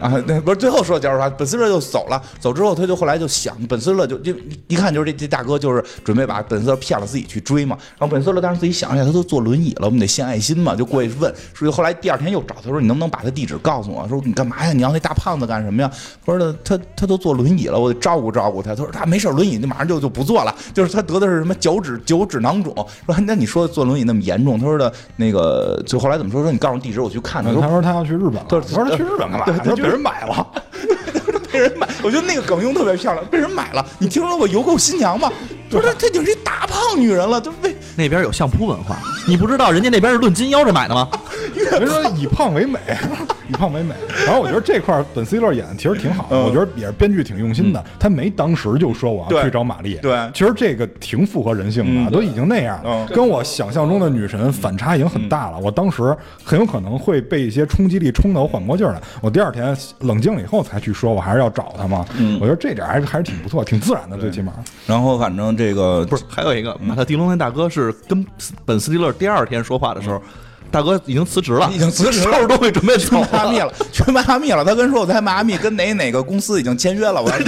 啊，那，不是最后说脚趾发，本斯利勒就走了。走之后，他就后来就想，本斯勒就就一看就是这这大哥就是准备把本斯勒骗了自己去追嘛。然后本斯勒当时自己想一下，他都坐轮椅了，我们得献爱心嘛，就过去问。所以后来第二天又找他说，你能不能把他地址告诉我？说你干嘛呀？你要那大胖子干什么呀？他说他他都坐轮椅了，我得照顾照顾他。他说他没事，轮椅就马上就就不坐了，就是他得的是什么脚趾脚趾囊肿。说那你说坐轮椅那么严重？他说的那个就后来怎么说？说你告诉我地址，我去看他。说他说他要去日本了，对我说他去日本干嘛？他说被人买了。(laughs) 被人买，我觉得那个梗用特别漂亮，被人买了。你听说过邮购新娘吗？不是，她就是一大胖女人了，就为那边有相扑文化，你不知道人家那边是论斤腰着买的吗？(laughs) 人说以胖为美，(laughs) 以胖为美。然后我觉得这块本斯蒂勒演的其实挺好的，嗯我觉得也是编剧挺用心的。他没当时就说我要去找玛丽，对其实这个挺符合人性的，嗯都已经那样了，嗯跟我想象中的女神反差已经很大了。我当时很有可能会被一些冲击力冲得我缓过劲儿来，我第二天冷静了以后才去说，我还是要找他嘛。嗯我觉得这点还是还是挺不错，挺自然的，最起码。然后反正这个不是，还有一个马特迪隆那大哥是跟本斯蒂勒第二天说话的时候，大哥已经辞职了，已经辞职了收拾东西准备去迈阿密了，去迈阿密了。他跟说我在迈阿密跟哪哪个公司已经签约了，我。(laughs)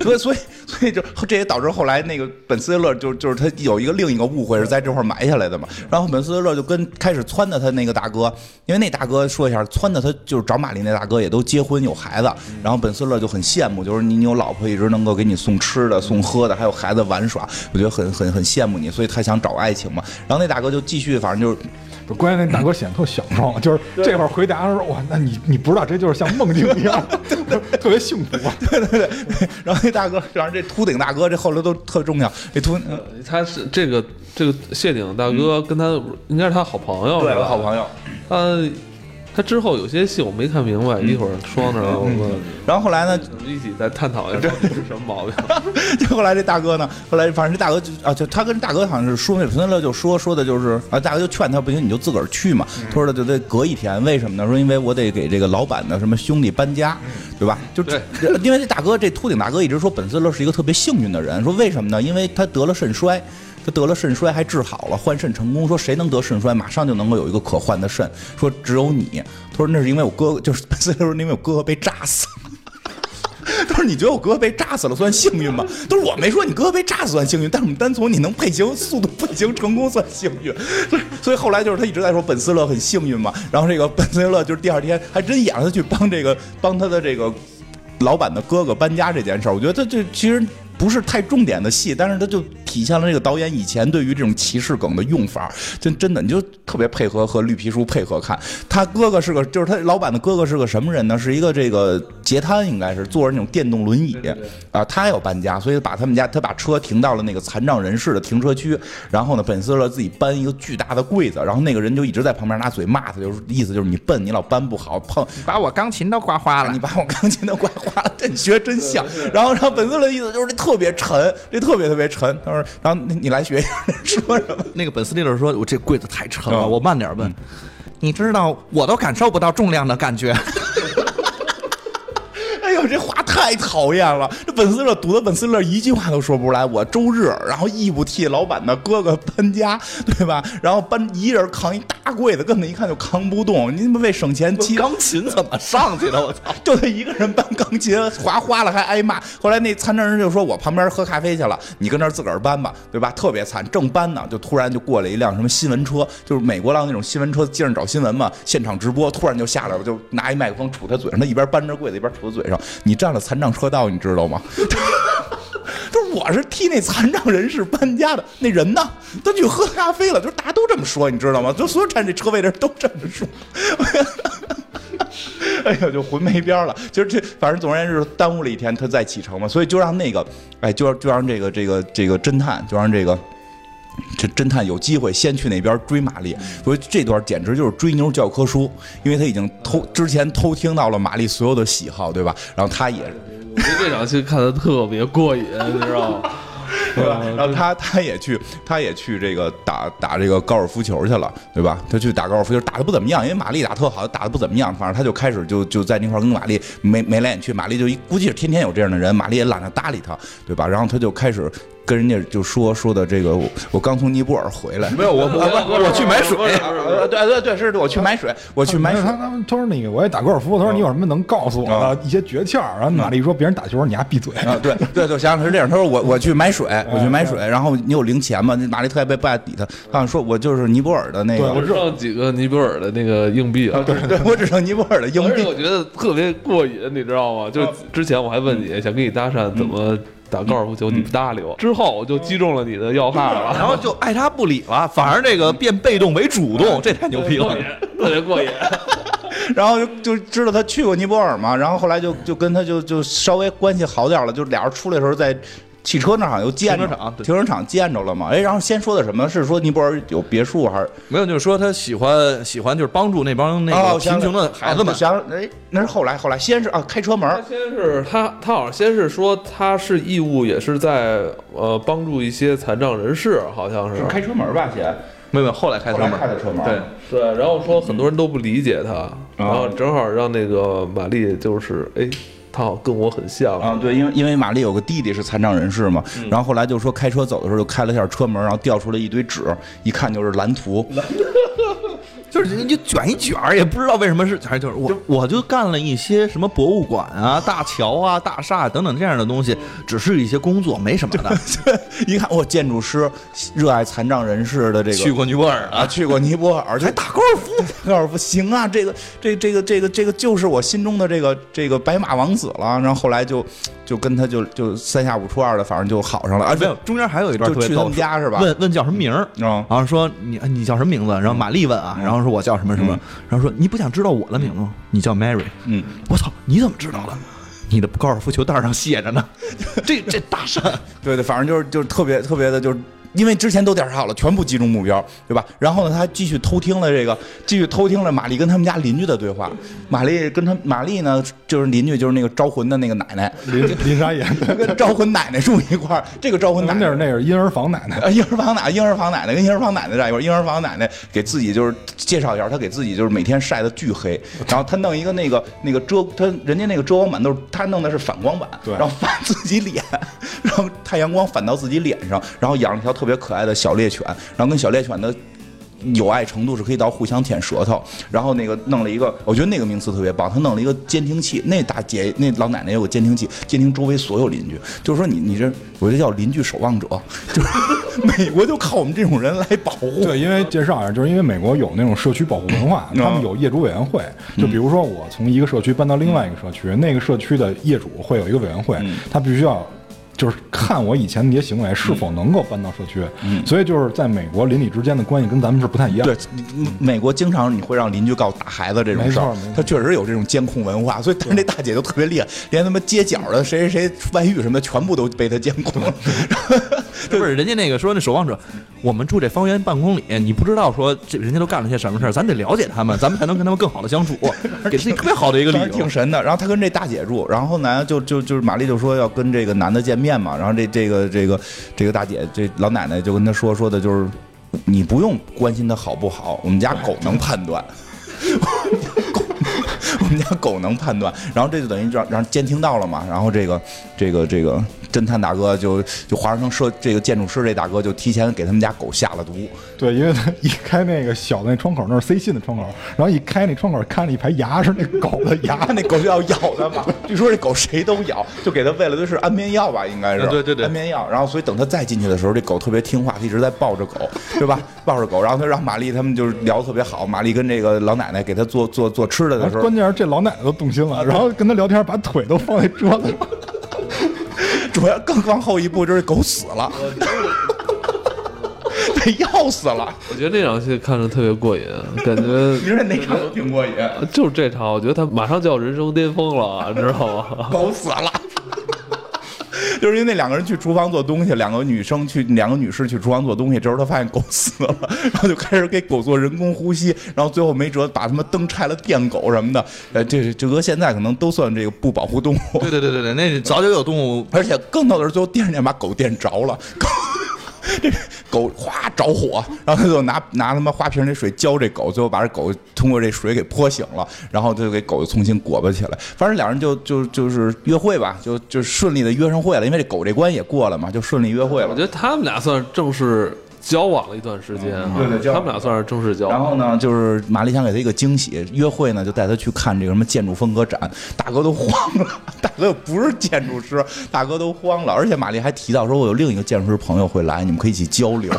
所以所以所以就这也导致后来那个本斯蒂勒就就是他有一个另一个误会是在这块儿埋下来的嘛。然后本斯蒂勒就跟开始撺掇他那个大哥，因为那大哥说一下撺掇他就是找玛丽那大哥也都结婚有孩子，然后本斯蒂勒就很羡慕，就是你你有老婆一直能够给你送吃的送喝的，还有孩子玩耍，我觉得很很很羡慕你，所以他想找爱情嘛。然后那大哥就继续反正就是。关键那大哥显得特小众，就是这会儿回答说哇，那你你不知道这就是像梦境一样，(laughs) 特别幸福啊。对对对，(laughs) 然后那大哥，然后这秃顶大哥，这后来都特重要。这秃，嗯他是这个这个谢顶大哥跟他应该是他好朋友，对是吧好朋友。他他之后有些戏我没看明白，一会儿说到那儿我们然后后来呢，我们一起再探讨一下这是什么毛病。(laughs) 就后来这大哥呢，后来反正这大哥就啊，就他跟大哥好像是说那孙乐就说说的就是啊，大哥就劝他不行，你就自个儿去嘛。他说的就得隔一天，为什么呢？说因为我得给这个老板的什么兄弟搬家，对吧？就这因为这大哥这秃顶大哥一直说本斯勒是一个特别幸运的人，说为什么呢？因为他得了肾衰。得了肾衰还治好了，换肾成功。说谁能得肾衰，马上就能够有一个可换的肾。说只有你。他说那是因为我哥哥，(laughs) 就是本斯勒说因为我哥哥被炸死了。(laughs) 他说：“你觉得我哥哥被炸死了算幸运吗？”他说：“我没说你哥哥被炸死算幸运，但是我们单从你能配型速度配型成功算幸运。(laughs) ”所以，后来就是他一直在说本斯勒很幸运嘛。然后这个本斯勒就是第二天还真演了他去帮这个帮他的这个老板的哥哥搬家这件事儿。我觉得他这其实不是太重点的戏，但是他就体现了这个导演以前对于这种歧视梗的用法，真真的你就特别配合和绿皮书配合看。他哥哥是个，就是他老板的哥哥是个什么人呢？是一个这个截瘫，应该是坐着那种电动轮椅啊。他要搬家，所以把他们家他把车停到了那个残障人士的停车区。然后呢，本斯勒自己搬一个巨大的柜子，然后那个人就一直在旁边拿嘴骂他，就是意思就是你笨，你老搬不好，碰把我钢琴都刮花了，你把我钢琴都刮花了，真学真像。然后然后本斯勒的意思就是这特别沉，这特别特别沉。他说，然后你来学一下 (laughs) 说什么？那个本斯利勒说，我这柜子太沉了，嗯我慢点问。你知道，我都感受不到重量的感觉。(laughs) 太讨厌了！这本斯勒堵得本斯勒一句话都说不出来。我周日，然后义务替老板的哥哥搬家，对吧？然后搬一人扛一大柜子，根本一看就扛不动。您他妈为省钱，骑钢琴怎么上去的？我操！就他一个人搬钢琴，划花了还挨骂。后来那参战人就说：“我旁边喝咖啡去了，你跟那儿自个儿搬吧，对吧？”特别惨，正搬呢，就突然就过来一辆什么新闻车，就是美国浪那种新闻车，接着找新闻嘛，现场直播，突然就下来了，就拿一麦克风杵他嘴上，他一边搬着柜子一边杵他嘴上。你占了残障车道，你知道吗？(laughs) 就是我是替那残障人士搬家的，那人呢？他去喝咖啡了，就是大家都这么说，你知道吗？就所有占这车位的人都这么说。(laughs) 哎呀，就混没边了。就是这，反正总而言之，耽误了一天，他再启程嘛。所以就让那个，哎，就让就让这个这个这个侦探，就让这个。这侦探有机会先去那边追玛丽，所以这段简直就是追妞教科书，因为他已经偷之前偷听到了玛丽所有的喜好，对吧？然后他也我觉得这场戏看的特别过瘾，你知道吗？(laughs) 对吧？然后他他也去，他也去这个打打这个高尔夫球去了，对吧？他去打高尔夫球，打的不怎么样，因为玛丽打特好，打的不怎么样。反正他就开始就就在那块儿跟玛丽眉眉来眼去，玛丽就一估计是天天有这样的人，玛丽也懒得搭理他，对吧？然后他就开始跟人家就说说的这个，我我刚从尼泊尔回来，没有，我我我去买水。呃对对对，是我去买水，我去买水他。他们他说那个我也打高尔夫，他说你有什么能告诉我的一些诀窍？然后玛丽说别人打球你还闭嘴。啊，对对对，想想是这样。他说我我去买水，我去买水，然后你有零钱吗？那玛丽特别不爱理他，好像说我就是尼泊尔的那个，我我知道几个尼泊尔的那个硬币了。对对，我只剩尼泊尔的硬币。而且我觉得特别过瘾，你知道吗？就之前我还问你想跟你搭讪怎么打高尔夫球，你不搭理我。之后我就击中了你的要害了，然后就爱搭不理了，反而这个变被动为主动，这太牛逼了特别过瘾。(laughs) 然后就就知道他去过尼泊尔嘛，然后后来就就跟他就就稍微关系好点了，就俩人出来的时候在。汽车那好像又见着停车场停车场见着了嘛？哎，然后先说的什么？是说尼泊尔有别墅还是？没有，就是说他喜欢喜欢就是帮助那帮那哦个贫穷的孩子们。想哎，那是后来后来先是啊开车门。他先是他，他好像先是说他是义务，也是在呃帮助一些残障人士，好像是。是开车门吧先，没有没有，后来开车门，开的车门。对，对，然后说很多人都不理解他，然后正好让那个玛丽就是哎，他好像跟我很像。啊，对，因为因为玛丽有个弟弟是残障人士嘛，然后后来就说开车走的时候就开了一下车门，然后掉出来一堆纸，一看就是蓝图，(laughs) 就是你就卷一卷儿，也不知道为什么是，还是就是我我就干了一些什么博物馆啊、大桥啊、大厦等等这样的东西，只是一些工作，没什么的。一看我建筑师，热爱残障人士的这个去过尼泊尔啊，去过尼泊尔，还打高尔夫，高尔夫行啊，这个这这个这个这个就是我心中的这个这个白马王子了。然后后来就就跟他就就三下五除二的，反正就好上了啊，没有，中间还有一段特别逗就去他们，家是吧？问问叫什么名儿，嗯然后说你你叫什么名字？然后玛丽问啊，然后说我叫什么什么，然后说你不想知道我的名字吗？你叫 Mary。嗯，我操，你怎么知道的？你的高尔夫球袋上写着呢。(laughs) 这这大神，(laughs) 对对，反正就是就是特别特别的，就是因为之前都调查好了，全部击中目标，对吧？然后呢，他还继续偷听了这个，继续偷听了玛丽跟他们家邻居的对话。玛丽跟他玛丽呢，就是邻居，就是那个招魂的那个奶奶，林林莎演的，跟招魂奶奶住一块儿。这个招魂奶奶那是那是婴儿房奶奶。婴儿房奶婴儿房奶奶跟婴儿房奶奶在一块儿，婴儿房奶奶给自己就是介绍一下，她给自己就是每天晒的巨黑，然后她弄一个那个那个遮，她人家那个遮光板都是她弄的是反光板，对然后反自己脸，然后太阳光反到自己脸上，然后养了一条特别可爱的小猎犬，然后跟小猎犬的。友爱程度是可以到互相舔舌头，然后那个弄了一个，我觉得那个名词特别棒，他弄了一个监听器，那大姐那老奶奶有个监听器，监听周围所有邻居，就是说你你这，我这叫邻居守望者，就是美国就靠我们这种人来保护。对，因为介绍一下，就是因为美国有那种社区保护文化，他们有业主委员会。就比如说我从一个社区搬到另外一个社区，那个社区的业主会有一个委员会，他必须要。就是看我以前那些行为是否能够搬到社区。所以就是在美国邻里之间的关系跟咱们是不太一样。对，美国经常你会让邻居告打孩子这种事儿他确实有这种监控文化，所以但是这大姐就特别厉害，(laughs) 连他妈街角的谁谁谁外遇什么的，全部都被他监控了。(laughs) 不是人家那个说那守望者，我们住这方圆半公里，你不知道说这人家都干了些什么事儿，咱得了解他们，咱们才能跟他们更好的相处，(laughs) 给自己特别好的一个理由挺。神的。然后他跟这大姐住，然后呢，就就就是玛丽就说要跟这个男的见面嘛，然后这这个这个这个大姐这老奶奶就跟他说说的就是，你不用关心他好不好，我们家狗能判断。狗我们家狗能判断，然后这就等于让让监听到了嘛，然后这个这个这个侦探大哥就就华盛顿设这个建筑师这大哥就提前给他们家狗下了毒，对，因为他一开那个小的那窗口，那是塞信的窗口，然后一开那窗口，看了一排牙，是那狗的牙。(laughs) 那狗就要咬他嘛。据说这狗谁都咬，就给他喂了的是安眠药吧，应该是。啊对对对安眠药。然后所以等他再进去的时候，这狗特别听话，它一直在抱着狗，对吧？(laughs) 抱着狗，然后他让玛丽他们就是聊得特别好。玛丽跟这个老奶奶给他做做做吃的的时候关，键是这老奶奶都动心了，然后跟他聊天，把腿都放在桌子上。(laughs) 主要更往后一步就是狗死了，(laughs) 被药死了。我觉得那场戏看着特别过瘾，感觉其实哪场都挺过瘾，就是这场，我觉得他马上就要人生巅峰了，你知道吗？狗死了。就是因为那两个人去厨房做东西，两个女生去，两个女士去厨房做东西，这时候他发现狗死了，然后就开始给狗做人工呼吸，然后最后没辙把他们灯拆了电狗什么的，呃，这这搁现在可能都算这个不保护动物，对对对对对，那早就有动物而且更逗的是最后电视电把狗电着了，狗 (laughs) 这狗哗着火，然后他就拿拿他妈花瓶里水浇这狗，最后把这狗通过这水给泼醒了，然后他就给狗重新裹巴起来。反正两人就就就是约会吧，就就顺利的约上会了，因为这狗这关也过了嘛，就顺利约会了我觉。得他们俩算正式交往了一段时间啊，对对交他们俩算是正式交往。然后呢，就是玛丽想给他一个惊喜，约会呢就带他去看这个什么建筑风格展，大哥都慌了，(laughs) 大哥又不是建筑师，大哥都慌了，而且玛丽还提到说，我有另一个建筑师朋友会来，你们可以一起交流。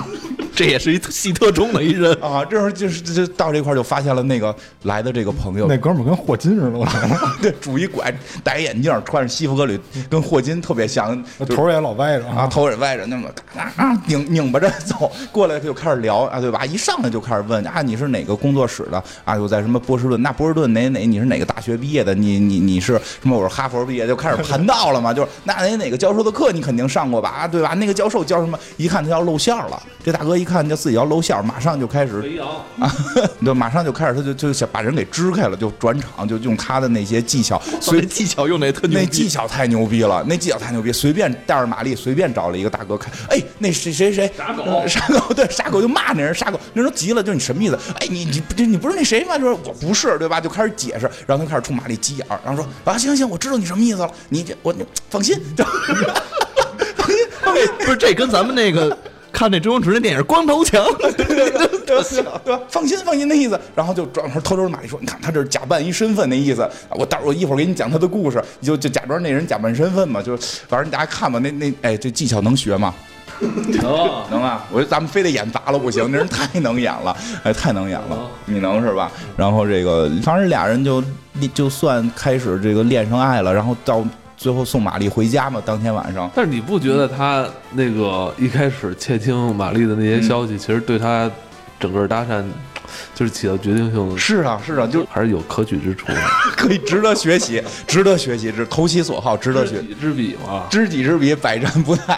这也是一戏特中的一人。(laughs) 啊，这时候就是就到这块儿就发现了那个来的这个朋友，那哥们儿跟霍金似的，我操 (laughs) 对，拄一拐，戴一眼镜，穿着西服革履，跟霍金特别像，头儿也老歪着啊，头也歪着，那么啊啊拧拧巴着走过来就开始聊啊，对吧？一上来就开始问啊，你是哪个工作室的啊？又在什么波士顿？那波士顿哪哪？你是哪个大学毕业的？你你你是什么？我是哈佛毕业，就开始盘道了嘛。就是那哪哪个教授的课你肯定上过吧？啊，对吧？那个教授教什么？一看他要露馅儿了，这大哥一看就自己要露馅儿，马上就开始啊，(laughs) 就马上就开始，他就就想把人给支开了，就转场，就用他的那些技巧，所 (laughs) 以随技巧用的也特牛那。技巧太牛逼了，那技巧太牛逼，随便带着玛丽，随便找了一个大哥看，哎，那谁谁谁傻狗傻狗 (laughs) 对傻狗就骂那人傻狗，那人急了，就是你什么意思？哎，你你不你不是那谁吗？就是我不是对吧？就开始解释，然后他开始冲玛丽急眼儿，然后说啊行行，我知道你什么意思了，你这我你放心，就放心放心。不是这跟咱们那个看那周星驰那电影《光头强》(laughs) (laughs) 对吧？放心，放心的意思。然后就转头偷偷跟玛丽说：“你看，他这是假扮一身份那意思。啊我待会儿我一会儿给你讲他的故事，你就就假装那人假扮身份嘛，就反正大家看吧。那那哎，这技巧能学吗？能，(laughs) 能啊！我觉得咱们非得演砸了不行，那人太能演了，哎，太能演了。你能是吧？然后这个，反正俩人就就算开始这个恋上爱了，然后到最后送玛丽回家嘛，当天晚上。但是你不觉得他那个一开始窃听玛丽的那些消息，其实对他整个搭讪就是起到决定性的，是啊，是啊，就还是有可取之处的，(laughs) 可以值得学习，值得学习，值投其所好，值得学知。己知彼嘛。知己知彼，百战不殆。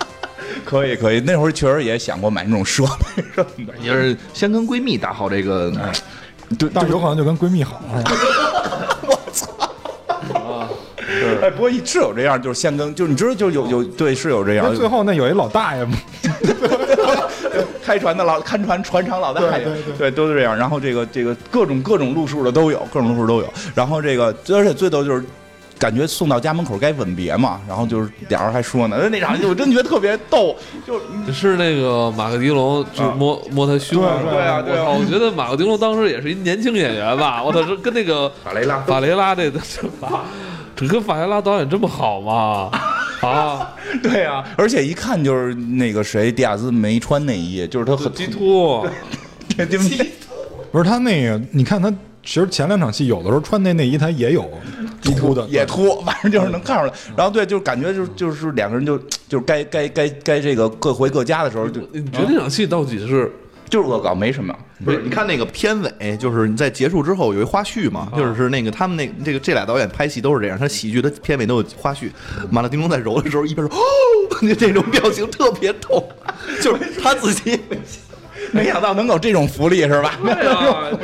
(laughs) 可以可以，那会儿确实也想过买那种设备什么的。也是先跟闺蜜打好这个，对，但是有可能就跟闺蜜好了。(laughs) 哎，不过是有这样，就是先跟，就是你知道，就是有有对是有这样，最后那有一老大爷嘛，(laughs) 开船的老看船船厂老大爷，对对对对，都是这样。然后这个这个各种各种路数的都有，各种路数都有。然后这个而且最逗就是。感觉送到家门口该吻别嘛，然后就是俩人还说呢，那场戏我真觉得特别逗，就是是那个马克迪龙，就是摸摸他胸，对对对啊对啊我操！我觉得马克迪龙当时也是一年轻演员吧，我操，这跟那个法雷拉法雷拉这这 (laughs) 这跟法雷拉导演这么好吗？啊，(laughs) 对啊，而且一看就是那个谁，迪亚兹没穿内衣，就是他很鸡突，(laughs) 这这不是他那个，你看他其实前两场戏有的时候穿那内衣他也有突的，也秃，反正就是能看出来。然后对，就是感觉就是就是两个人就就是该该该该这个各回各家的时候，就你觉得这场戏到底是就是恶搞，没什么。不是，你看那个片尾，就是你在结束之后有一花絮嘛，就是那个他们那这个这俩导演拍戏都是这样，他喜剧的片尾都有花絮。马勒丁龙在揉的时候一边说 (gasps) 哦，就这种表情特别逗，(laughs) 就是他自己没想到能有这种福利是吧？对啊，(laughs)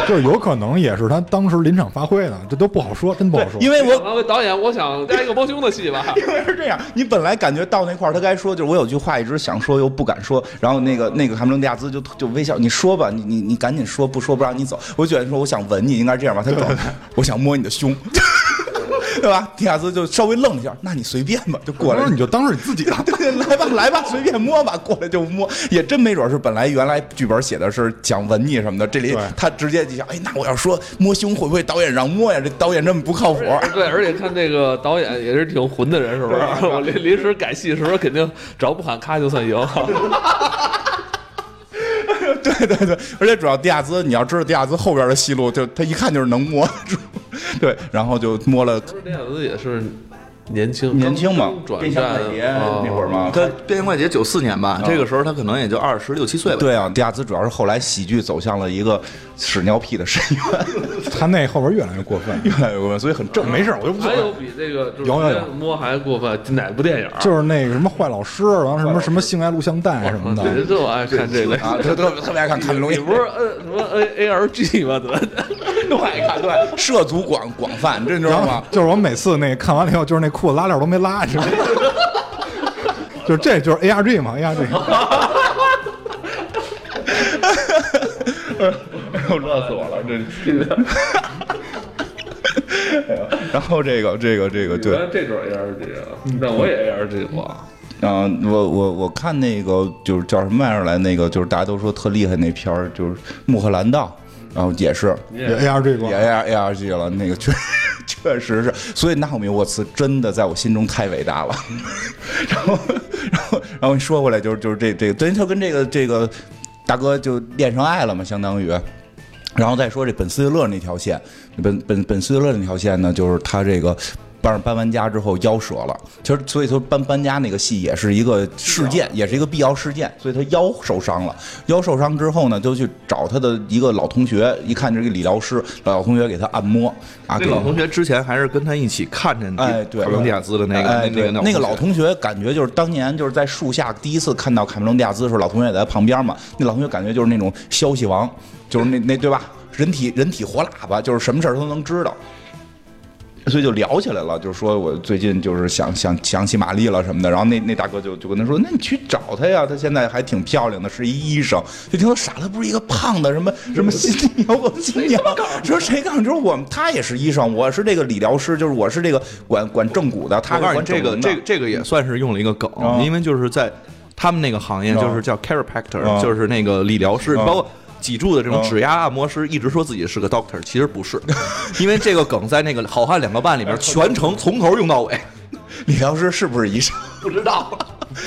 (laughs) 就是有可能也是他当时临场发挥的，这都不好说，真不好说。因为我我导演，我想加一个摸胸的戏吧。(laughs) 因为是这样，你本来感觉到那块儿，他该说，就是我有句话一直想说又不敢说，然后那个那个卡梅隆迪亚兹就就微笑，你说吧，你你你赶紧说，不说不让你走。我觉得说我想吻你，应该这样吧？他走，我想摸你的胸，(laughs) 对吧？迪亚兹就稍微愣一下，那你随便吧，就过来，你就当是你自己的。(laughs) 对，来吧，来吧，随便摸吧，过来就摸，也真没准是本来原来剧本写的是讲文艺什么的，这里他直接就想，哎，那我要说摸胸会不会导演让摸呀？这导演这么不靠谱。对，而且看这个导演也是挺混的人，是不是？我临临时改戏时候，肯定只要不喊咔就算赢。(laughs) 对对对，而且主要迪亚兹，你要知道迪亚兹后边的戏路，就他一看就是能摸住，(laughs) 对，然后就摸了这样子也是年轻，年轻嘛，转变相战快捷啊那会儿嘛。他《变形怪杰》九四年吧，这个时候他可能也就二十六七岁吧。对啊，迪亚兹主要是后来喜剧走向了一个屎尿屁的深渊，(laughs) 他那后边越来越过分，越来越过分，所以很正。没事，我就无所谓。还有比这个就是有有有摸还过分哪部电影？就是那个什么坏老师，然后什么什么性爱录像带什么的，对，就爱看这类。啊，特特别特别爱看看龙你不是呃什么 A A R G 吗？怎么？都爱看，对，涉足广广泛，这你知道吗？就是我每次那个看完了以后，就是那裤子拉链都没拉，是吧？就是这就是 A R G 嘛，A R G。(laughs) 哎呦，乐死我了，真是。哎呀然后这个这个这个对，这种 A R G 啊，那我也 A R G 过。啊，我我我看那个就是叫什么玩意儿来，那个就是大家都说特厉害那片儿，就是《穆赫兰道》，然后也是也 A R G 了也 A R A R G 了，那个确 (laughs) 确实是，所以纳奥米沃茨真的在我心中太伟大了。(laughs) 然后然后然后说回来就是就是这这个，等于他跟这个这个大哥就恋上爱了嘛，相当于。然后再说这本斯蒂勒那条线，本本本斯蒂勒那条线呢，就是他这个搬搬完家之后腰折了，其实所以说搬搬家那个戏也是一个事件，也是一个必要事件，所以他腰受伤了。腰受伤之后呢，就去找他的一个老同学，一看这个理疗师，老同学给他按摩啊，老同学之前还是跟他一起看着哎对卡梅隆迪亚兹的那个哎，那个对那个老同学感觉就是当年就是在树下第一次看到卡梅隆迪亚兹的时候，老同学也在旁边嘛。那老同学感觉就是那种消息王，就是那那对吧？人体人体活喇叭，就是什么事儿都能知道。所以就聊起来了，就是说我最近就是想想想起玛丽了什么的，然后那那大哥就就跟他说，那你去找她呀，她现在还挺漂亮的，是一医生。就听说傻，了不是一个胖的什么什么心理摇滚新娘，说谁告诉你？说我们他也是医生，我是这个理疗师，就是我是这个管管正骨的，他告诉你，这个这个这个也算是用了一个梗，啊因为就是在他们那个行业，啊就是叫 chiropractor，、啊就是那个理疗师，啊包括。脊柱的这种啊指压按摩师一直说自己是个 doctor，其实不是，(laughs) 因为这个梗在那个《好汉两个半》里边全程从头用到尾，理疗师是不是医生？(laughs) 不知道。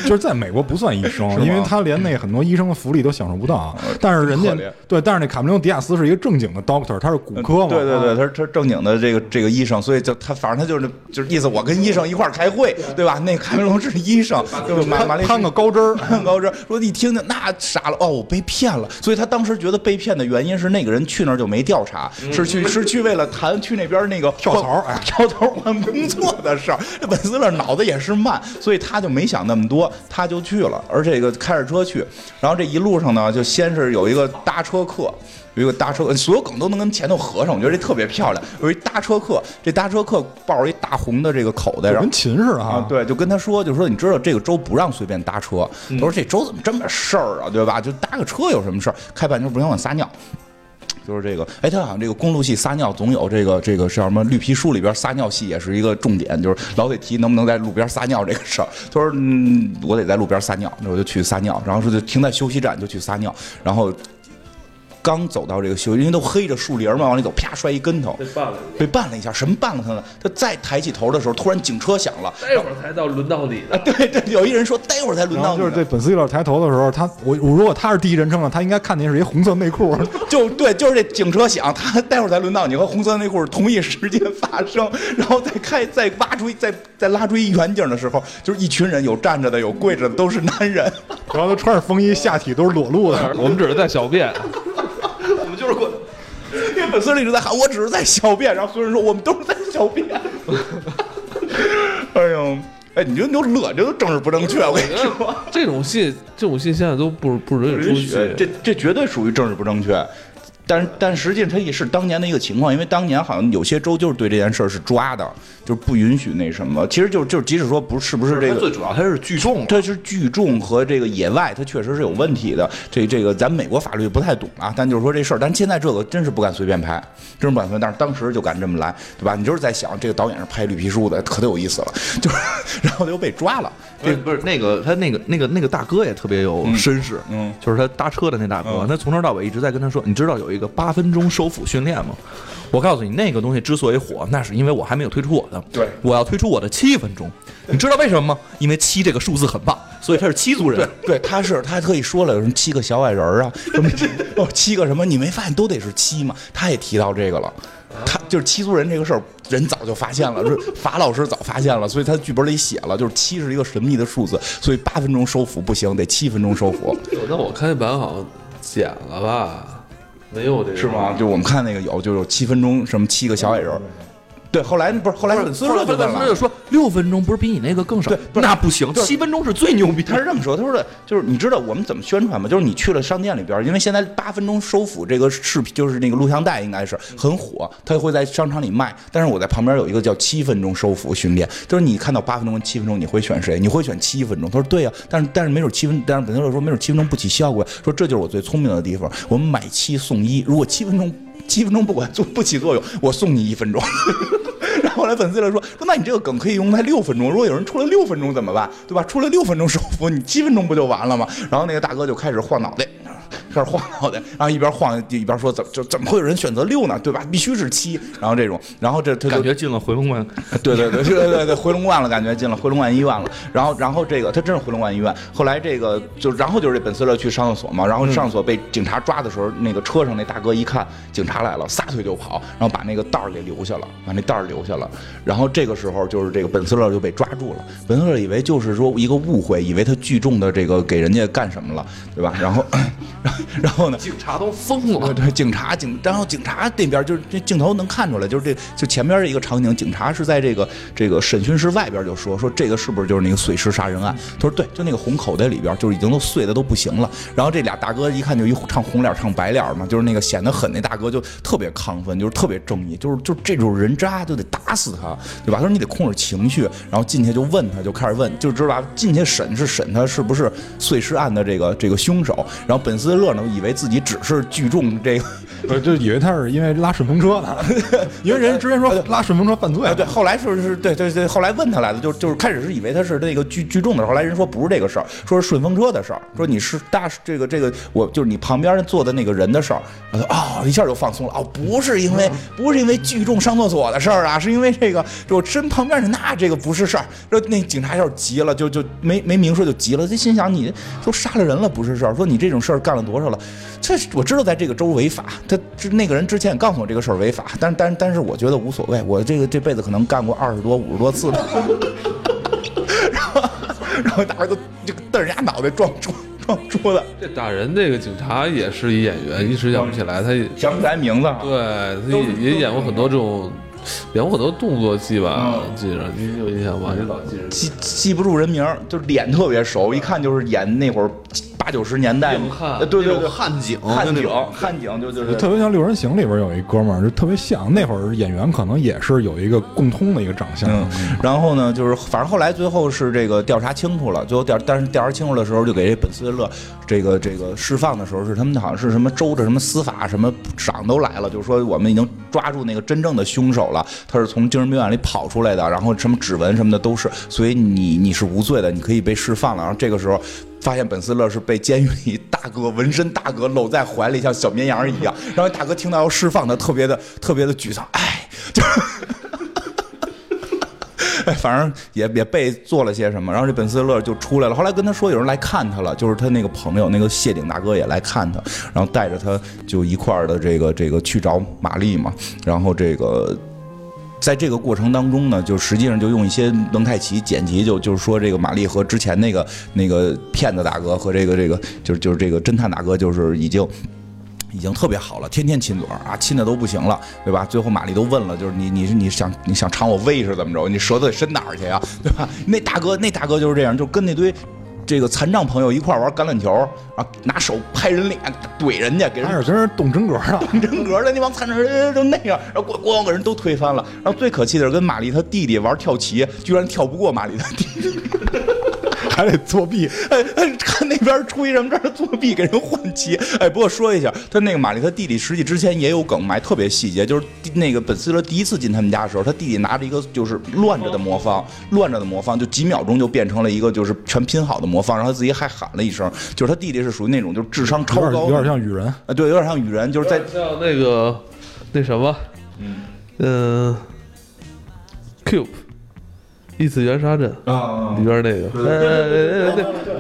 就是在美国不算医生，因为他连那很多医生的福利都享受不到。但是人家对，但是那卡梅隆迪亚斯是一个正经的 doctor，他是骨科嘛。对对对，啊他是他是正经的这个这个医生，所以就他反正他就是就是意思，我跟医生一块儿开会，对吧？那卡梅隆是医生，就是马马丽攀个高枝儿攀高枝儿，说一听听那傻了，哦，我被骗了。所以他当时觉得被骗的原因是那个人去那儿就没调查，是去是去为了谈去那边那个跳槽哎跳槽换工作的事儿。这本斯勒脑子也是慢，所以他就没想那么多，他就去了，而这个开着车去，然后这一路上呢，就先是有一个搭车客。有一个搭车，所有梗都能跟前头合上，我觉得这特别漂亮。有一搭车客，这搭车客抱着一大红的这个口袋，然后跟秦似的啊哈，。对，就跟他说，就说你知道这个州不让随便搭车。嗯他说这州怎么这么事儿啊，对吧？就搭个车有什么事儿？开半天不行，我撒尿。就是这个，哎，他好像这个公路系撒尿总有这个这个叫什么绿皮书里边撒尿戏也是一个重点，就是老得提能不能在路边撒尿这个事儿。他说，嗯，我得在路边撒尿，那我就去撒尿，然后说就停在休息站就去撒尿，然后刚走到这个休息，因为都黑着树林嘛，往里走，啪摔一跟头，被绊了，被绊了一下。什么绊了他呢？他再抬起头的时候，突然警车响了。待会儿才到轮到你啊，的。对对，有一人说待会儿才轮到你就是对粉丝有点抬头的时候，他我我如果他是第一人称了，他应该看见是一红色内裤，(laughs) 就对，就是这警车响，他待会儿才轮到你和红色内裤是同一时间发生，然后再开再挖出一再再拉出一远景的时候，就是一群人，有站着的，有跪着的，都是男人。(laughs) 然后他穿着风衣，下体都是裸露的。(laughs) 我们只是在小便，因为本斯利一直在喊，我只是在小便，然后所有人说我们都是在小便。(laughs) 哎呦，哎，你就你就乐，这都政治不正确，我跟你说。这种戏，这种戏现在都不不允许出戏。这这绝对属于政治不正确。但是但实际上它也是当年的一个情况，因为当年好像有些州就是对这件事儿是抓的，就是不允许那什么。其实就就是即使说不是不是这个最主要它是聚众，它是聚众和这个野外，它确实是有问题的。这这个咱美国法律不太懂啊，但就是说这事儿，但现在这个真是不敢随便拍，真是不敢随便。但是当时就敢这么来，对吧？你就是在想，这个导演是拍绿皮书的，可得有意思了，就是然后他又被抓了。这不是那个他那个那个那个大哥也特别有绅士，嗯就是他搭车的那大哥，嗯他从头到尾一直在跟他说，你知道有一个八分钟收腹训练嘛？我告诉你，那个东西之所以火，那是因为我还没有推出我的，对我要推出我的七分钟，你知道为什么吗？因为七这个数字很棒，所以他是七族人。对，他是他还特意说了，有什么七个小矮人儿啊，什么哦七个什么，你没发现都得是七吗？他也提到这个了。他就是七族人这个事儿，人早就发现了，就是法老师早发现了，所以他剧本里写了，就是七是一个神秘的数字，所以八分钟收腹不行，得七分钟收腹，那我看那版好像剪了吧？没有这个是吗？？就我们看那个有，就有七分钟什么七个小矮人儿，对，后来不是后来粉丝。说六分钟不是比你那个更少？对不那不行，对七分钟是最牛逼。他是这么说，他说的就是你知道我们怎么宣传吗？就是你去了商店里边，因为现在八分钟收腹这个视频就是那个录像带应该是很火，他会在商场里卖。但是我在旁边有一个叫七分钟收腹训练，就是你看到八分钟跟七分钟，你会选谁？你会选七分钟？他说对呀、但是但是没准七分，但是本特说没准七分钟不起效果。说这就是我最聪明的地方，我们买七送一，如果七分钟。七分钟不管做不起作用，我送你一分钟。(laughs) 然后后来粉丝来说说，那你这个梗可以用在六分钟，如果有人出了六分钟怎么办？对吧？出了六分钟首服，你七分钟不就完了吗？然后那个大哥就开始晃脑袋。开始晃脑袋，然后一边晃一边说：“怎么就怎么会有人选择六呢？对吧？必须是七。”然后这种，然后这他就感觉进了回龙观，对对对，对对对，回龙观了，感觉进了回龙观医院了。然后，然后这个他真是回龙观医院。后来这个就，然后就是这本斯勒去上厕所嘛，然后上厕所被警察抓的时候，那个车上那大哥一看警察来了，撒腿就跑，然后把那个袋儿给留下了，把那袋儿留下了。然后这个时候就是这个本斯勒就被抓住了，本斯勒以为就是说一个误会，以为他聚众的这个给人家干什么了，对吧？然后，(laughs) 然后呢？警察都疯了。对，警察警，然后警察那边就是这镜头能看出来，就是这就前边一个场景，警察是在这个这个审讯室外边就说说这个是不是就是那个碎尸杀人案？他说对，就那个红口袋里边就是已经都碎的都不行了。然后这俩大哥一看就一唱红脸唱白脸嘛，就是那个显得狠那大哥就特别亢奋，就是特别正义，就是就这种人渣就得打死他，对吧？他说你得控制情绪，然后进去就问他，就开始问，就知道？进去审是审他是不是碎尸案的这个这个凶手。然后本斯勒呢，以为自己只是聚众这个。不是，就以为他是因为拉顺风车呢，因为人家之前说拉顺风车犯罪啊，，对，后来说是对对对，后来问他来的，就就是开始是以为他是那个聚聚众的，后来人说不是这个事儿，说是顺风车的事儿，说你是大这个这个我就是你旁边坐的那个人的事儿，然后哦一下就放松了，哦不是因为不是因为聚众上厕所的事儿啊，是因为这个就我身旁边的那这个不是事儿，说那警察要是急了，就就没没明说就急了，就心想你都杀了人了不是事儿，说你这种事儿干了多少了，这我知道在这个州违法，他之那个人之前也告诉我这个事儿违法，但但但是我觉得无所谓，我这个这辈子可能干过二十多五十多次了，(laughs) 然后然后大家都这个瞪着牙脑袋撞撞撞桌子，这打人这个警察也是一演员，一时想不起来，他也想不起来名字啊。对，他也也演过很多这种，演过很多动作戏吧，嗯记着你有印象吗？你老记着。记记不住人名，就是脸特别熟，一看就是演那会儿八九十年代对对对，汉景，汉警就那种汉景就就是特别像《六人行》里边有一哥们儿，就特别像。那会儿演员可能也是有一个共通的一个长相。嗯，然后呢，就是反正后来最后是这个调查清楚了，最后调但是调查清楚的时候，就给这本斯勒这个这个释放的时候，是他们好像是什么州的什么司法什么长都来了，就是说我们已经抓住那个真正的凶手了，他是从精神病院里跑出来的，然后什么指纹什么的都是，所以你你是无罪的，你可以被释放了。然后这个时候。发现本斯勒是被监狱里大哥纹身大哥搂在怀里，像小绵羊一样。然后大哥听到要释放他，特别的特别的沮丧，哎，就是。(laughs) 哎，反正也也被做了些什么，然后这本斯勒就出来了。后来跟他说有人来看他了，就是他那个朋友，那个谢顶大哥也来看他，然后带着他就一块儿的这个这个去找玛丽嘛。然后这个在这个过程当中呢，就实际上就用一些蒙太奇剪辑，就就是说这个玛丽和之前那个那个骗子大哥和这个这个就是就是这个侦探大哥，就是已经。已经特别好了，天天亲嘴啊，亲的都不行了，对吧？最后玛丽都问了，就是你你是你想你想尝我胃是怎么着？你舌头得伸哪儿去呀，对吧？那大哥那大哥就是这样，就跟那堆这个残障朋友一块儿玩橄榄球啊，拿手拍人脸怼人家，给人还是跟人动真格了，(laughs) 动真格的那帮残障人都那样，然后咣咣给人都推翻了。然后最可气的是跟玛丽她弟弟玩跳棋，居然跳不过玛丽她弟弟。还得作弊，哎哎，看那边出一什么这儿作弊给人换棋，哎，不过说一下，他那个玛丽他弟弟实际之前也有梗，埋特别细节，就是那个本斯勒第一次进他们家的时候，他弟弟拿着一个就是乱着的魔方，乱着的魔方，就几秒钟就变成了一个就是全拼好的魔方，然后他自己还喊了一声，就是他弟弟是属于那种就是智商超高，有点像雨人。啊，对，有点像雨人，就是在像那个那什么，嗯。呃，Cube。异次元杀阵啊里边那个，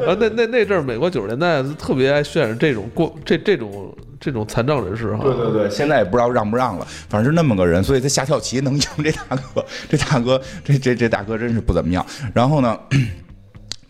啊那那那阵儿，美国九十年代特别爱渲染这种过这这种这种残障人士哈。对对对，现在也不知道让不让了，反正是那么个人，所以他下跳棋能赢这大哥，这大哥这这这大哥真是不怎么样。然后呢，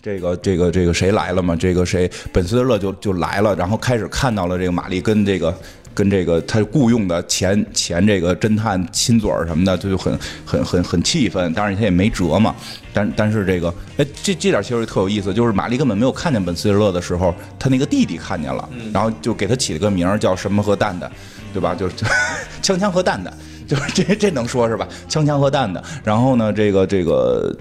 这个这个这个谁来了嘛？这个谁本斯勒就就来了，然后开始看到了这个玛丽跟这个。跟这个他雇佣的前前这个侦探亲嘴儿什么的，他就很很很很气愤。当然他也没辙嘛。但但是这个，哎，这这点其实特有意思，就是玛丽根本没有看见本斯勒的时候，他那个弟弟看见了，然后就给他起了个名儿叫什么和蛋蛋，对吧？就是 (laughs) 枪枪和蛋蛋，(laughs) 就是这这能说是吧？枪枪和蛋蛋。然后呢，这个这个。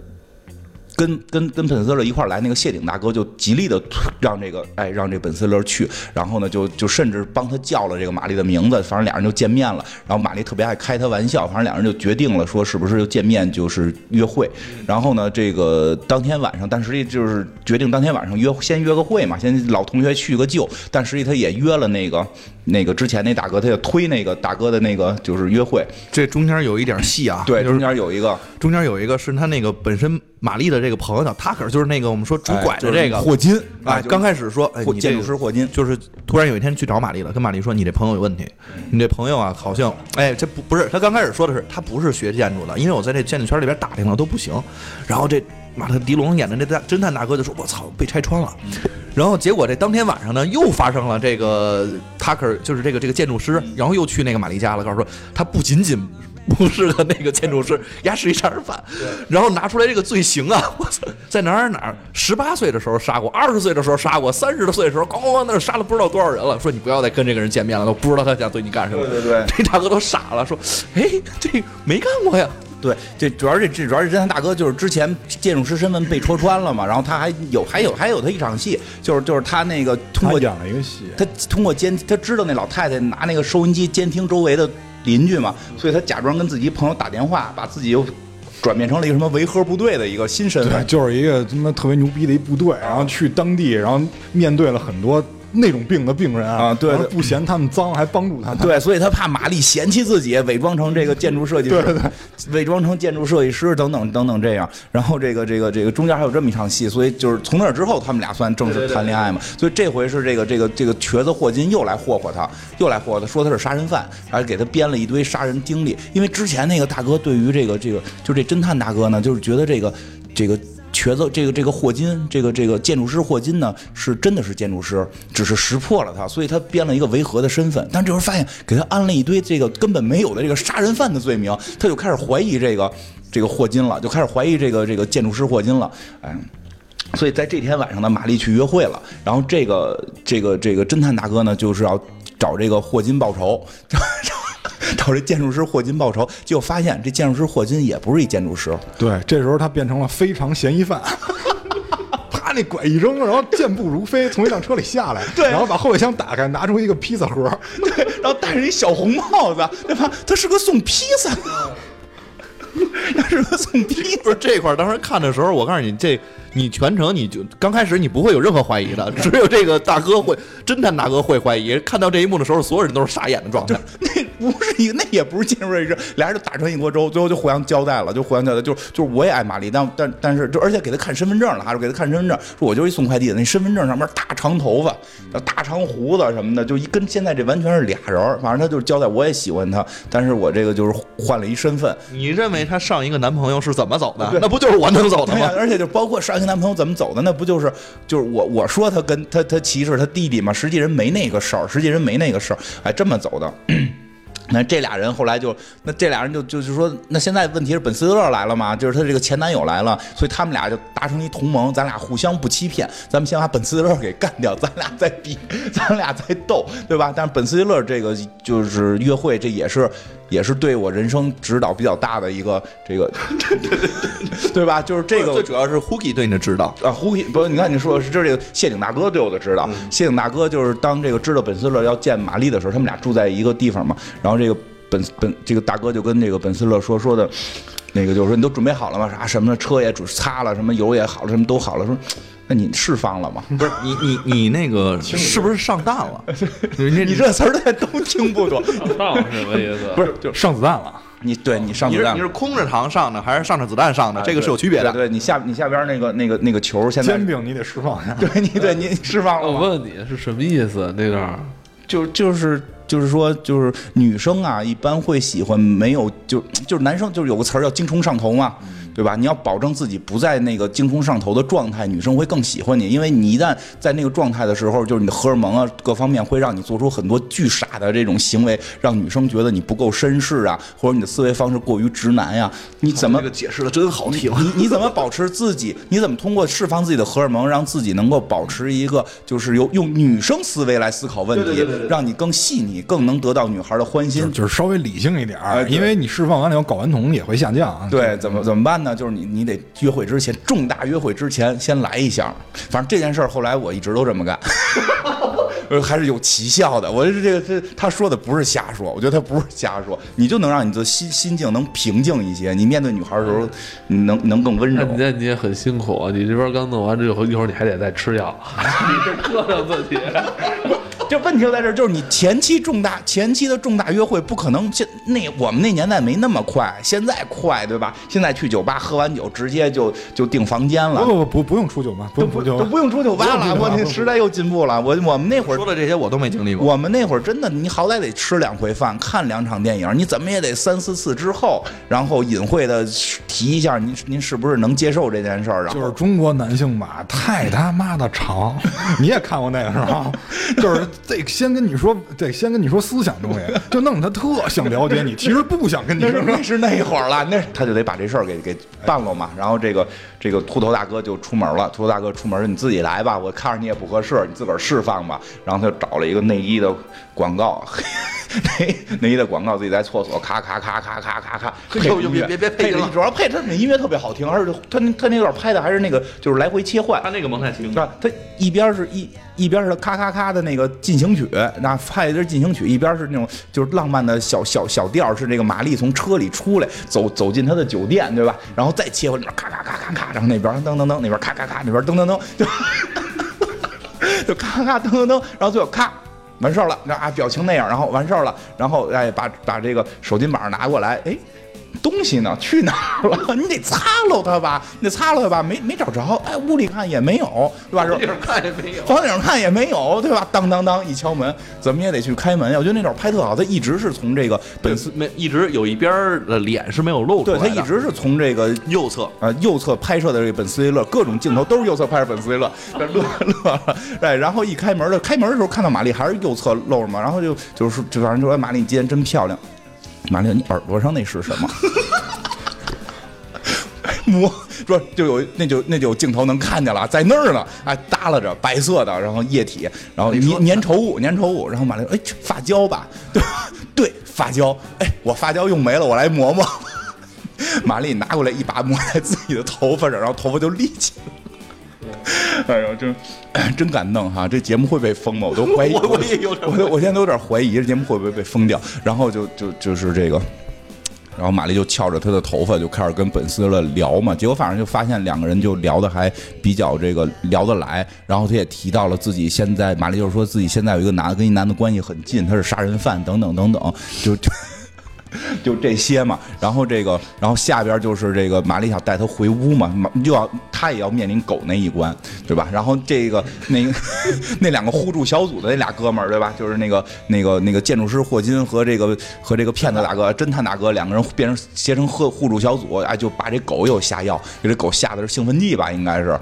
跟跟跟本斯勒一块来，那个谢顶大哥就极力的让这个哎让这本斯勒去，然后呢就就甚至帮他叫了这个玛丽的名字，反正俩人就见面了。然后玛丽特别爱开他玩笑，反正俩人就决定了说是不是就见面就是约会。然后呢这个当天晚上，但实际就是决定当天晚上约先约个会嘛，先老同学叙个旧。但实际他也约了那个那个之前那大哥，他就推那个大哥的那个就是约会。这中间有一点戏啊，对，中间有一个中间有一个是他那个本身玛丽的这个朋友呢 Tucker，就是那个我们说拄拐的这个霍金哎，刚开始说哎，霍建筑师霍金，就是突然有一天去找玛丽了，跟玛丽说你这朋友有问题，你这朋友啊好像哎这不不是他刚开始说的是他不是学建筑的，因为我在这建筑圈里边打听了都不行，然后这马特迪龙演的这大侦探大哥就说我操被拆穿了，然后结果这当天晚上呢又发生了这个 Tucker 就是这个这个建筑师，然后又去那个玛丽家了，告诉说他不仅仅。不是个那个建筑师，丫是一杀人犯，然后拿出来这个罪行啊！(laughs) 我操，在哪儿哪儿，十八岁的时候杀过，二十岁的时候杀过，三十多岁的时候咣咣咣那杀了不知道多少人了。说你不要再跟这个人见面了，都不知道他想对你干什么。对对对 (laughs) 这大哥都傻了，说，哎，这没干过呀。对，这主要是这主要是侦探大哥，就是之前建筑师身份被戳穿了嘛，然后他还有还有还有他一场戏，就是就是他那个通过他演了一个戏，他通过监他知道那老太太拿那个收音机监听周围的邻居嘛，所以他假装跟自己朋友打电话，把自己又转变成了一个什么维和部队的一个新身，份。就是一个他妈特别牛逼的一部队，然后去当地，然后面对了很多那种病的病人啊对对不嫌他们脏，还帮助他们。对，所以他怕玛丽嫌弃自己，伪装成这个建筑设计师，对对伪装成建筑设计师等等等等这样。然后这个这个这个中间还有这么一场戏，所以就是从那之后，他们俩算正式谈恋爱嘛。所以这回是这个这个这个瘸子霍金又来霍霍他，又来霍霍他，说他是杀人犯，然后给他编了一堆杀人经历。因为之前那个大哥对于这个这个就这侦探大哥呢，就是觉得这个这个。瘸子，这个这个霍金，这个这个建筑师霍金呢，是真的是建筑师，只是识破了他，所以他编了一个维和的身份。但这时候发现给他安了一堆这个根本没有的这个杀人犯的罪名，他就开始怀疑这个这个霍金了，就开始怀疑这个这个建筑师霍金了，哎。所以在这天晚上呢，玛丽去约会了，然后这个这个这个侦探大哥呢，就是要找这个霍金报仇，(laughs) (laughs) 找这建筑师霍金报仇，结果发现这建筑师霍金也不是一建筑师，对，这时候他变成了非常嫌疑犯。(laughs) 啪，那拐一扔，然后健步如飞，从一辆车里下来，对然后把后备箱打开，拿出一个披萨盒，对，然后戴着一小红帽子，对吧？他是个送披萨的，他是个送披萨不是这块儿，当时看的时候，我告诉你，这你全程你就刚开始你不会有任何怀疑的，(laughs) 只有这个大哥会侦探大哥会怀疑。看到这一幕的时候，所有人都是傻眼的状态。(laughs) 那不是一个，那也不是进入这个，俩人就打成一锅粥，最后就互相交代了，就互相交代，就是就是我也爱玛丽，但但但是就而且给他看身份证了，还是给他看身份证，说我就是一送快递的，那身份证上面大长头发、大长胡子什么的，就一跟现在这完全是俩人。反正他就是交代，我也喜欢他，但是我这个就是换了一身份。你认为他上一个男朋友是怎么走的？那不就是我能走的吗？而且就包括上男朋友怎么走的，那不就是就是我我说他跟他他歧视他弟弟嘛，实际人没那个事儿，实际人没那个事儿，哎，这么走的。(clears throat) 那这俩人后来就，那这俩人就就是说，那现在问题是本斯勒来了嘛，就是他这个前男友来了，所以他们俩就达成一同盟，咱俩互相不欺骗，咱们先把本斯勒给干掉，咱俩再比，(laughs) 咱俩再斗，对吧？但是本斯勒这个就是约会，这也是也是对我人生指导比较大的一个这个，(laughs) 对吧？就是这个最主要是 Hooky 对你的指导啊，Hooky 不，你看你说的是这是这个谢顶大哥对我的指导，谢顶大哥就是当这个知道本斯勒要见玛丽的时候，他们俩住在一个地方嘛，然后。这个本本这个大哥就跟这个本斯勒说说的，那个就是说你都准备好了吗？啥什么车也准擦了，什么油也好了，什么都好了。说那你释放了吗？不是你你你那个是不是上当了？(laughs) 你这词儿大家都听不懂。上当什么意思？不是 (laughs) 就上子弹了。你对你上子弹，你是空着膛上的还是上着子弹上的？这个是有区别的。对你下你下边那个那个那个球，现在煎饼你得释放一下。(laughs) 对你对你释放了。我问你是什么意思？那段就就是。就是说，就是女生啊，一般会喜欢没有就就是男生，就是有个词儿叫精虫上头嘛。对吧？你要保证自己不在那个精虫上头的状态，女生会更喜欢你，因为你一旦在那个状态的时候，就是你的荷尔蒙啊，各方面会让你做出很多巨傻的这种行为，让女生觉得你不够绅士啊，或者你的思维方式过于直男呀。你怎么这个解释的真好听？你你怎么保持自己？你怎么通过释放自己的荷尔蒙，让自己能够保持一个就是由用女生思维来思考问题，让你更细腻，更能得到女孩的欢心？就是稍微理性一点儿，因为你释放完了以后，睾丸酮也会下降。对，怎么怎么办呢？那就是你，你得约会之前，重大约会之前先来一下。反正这件事儿后来我一直都这么干，(laughs) 还是有奇效的。我这这个这他说的不是瞎说，我觉得他不是瞎说，你就能让你的心心境能平静一些。你面对女孩的时候，你能能更温柔。那你也很辛苦啊，你这边刚弄完之后，一会儿你还得再吃药，(laughs) 你这折腾自己。就问题就在这儿，就是你前期重大前期的重大约会不可能现那我们那年代没那么快，现在快对吧？现在去酒吧喝完酒直接就就订房间了。不不不不不用出酒吧，不不都不用出酒吧了。我那时代又进步了。我我们那会儿说的这些我都没经历过。我们那会儿真的，你好歹得吃两回饭，看两场电影，你怎么也得三四次之后，然后隐晦的提一下您您是不是能接受这件事儿？就是中国男性吧，太他妈的长。(laughs) 你也看过那个是吧？就是得先跟你。说得先跟你说思想东西，就弄他特想了解你，其实不想跟你说。那是那会儿了，那他就得把这事儿给给办了嘛。然后这个这个秃头大哥就出门了。秃头大哥出门，你自己来吧，我看着你也不合适，你自个儿释放吧。然后他就找了一个内衣的广告，内内衣的广告，自己在厕所咔咔咔咔咔咔咔，配音乐，别别配了，主要配他那音乐特别好听，而且他他那段拍的还是那个就是来回切换，他那个蒙太奇，他一边是一。一边是咔咔咔的那个进行曲，那拍的是进行曲，一边是那种就是浪漫的小小小调，是这个玛丽从车里出来，走走进他的酒店，对吧？然后再切回里边咔咔咔咔咔，然后那边噔噔噔，那边咔咔咔，那边噔噔噔，就 (laughs) 就咔咔噔噔噔，然后最后咔完事儿了，啊表情那样，然后完事儿了，然后哎把把这个手巾板拿过来，哎。东西呢？去哪儿了？(laughs) 你得擦喽它吧，你得擦喽它吧，没没找着。哎，屋里看也没有，对吧？房顶看也没有，房顶看也没有，对吧？当当当，一敲门，怎么也得去开门。我觉得那段拍特好，他一直是从这个本斯没一直有一边的脸是没有露出来的。对他一直是从这个右侧啊右侧拍摄的这个本斯威勒，各种镜头都是右侧拍摄本斯威勒，乐乐了。哎，然后一开门的开门的时候看到玛丽还是右侧露着嘛，然后就就是就反正就说玛丽你今天真漂亮。玛丽，你耳朵上那是什么？(laughs) 摸说就有那就那就有镜头能看见了，在那儿呢，哎，耷拉着白色的，然后液体，然后粘粘稠物，粘稠物，然后玛丽，哎，发胶吧，对对，发胶，哎，我发胶用没了，我来磨磨。(laughs) 玛丽拿过来一把抹在自己的头发上，然后头发就立起来。(laughs) 哎呦，真真敢弄哈！这节目会被封吗？我都怀疑，(laughs) 我我也有，我我现在都有点怀疑这节目会不会被封掉。然后就就就是这个。然后玛丽就翘着她的头发就开始跟本斯勒聊嘛，结果反正就发现两个人就聊的还比较这个聊得来，然后他也提到了自己现在，玛丽就是说自己现在有一个男的跟一男的关系很近，他是杀人犯等等等等，就就。就这些嘛，然后这个，然后下边就是这个玛丽想带他回屋嘛，就要他也要面临狗那一关，对吧？然后这个那个 (laughs) 那两个互助小组的那俩哥们儿，对吧？就是那个那个那个建筑师霍金和这个和这个骗子大哥、侦探大哥两个人变成结成互互助小组，哎，就把这狗又下药，给这狗下的是兴奋剂吧，应该是。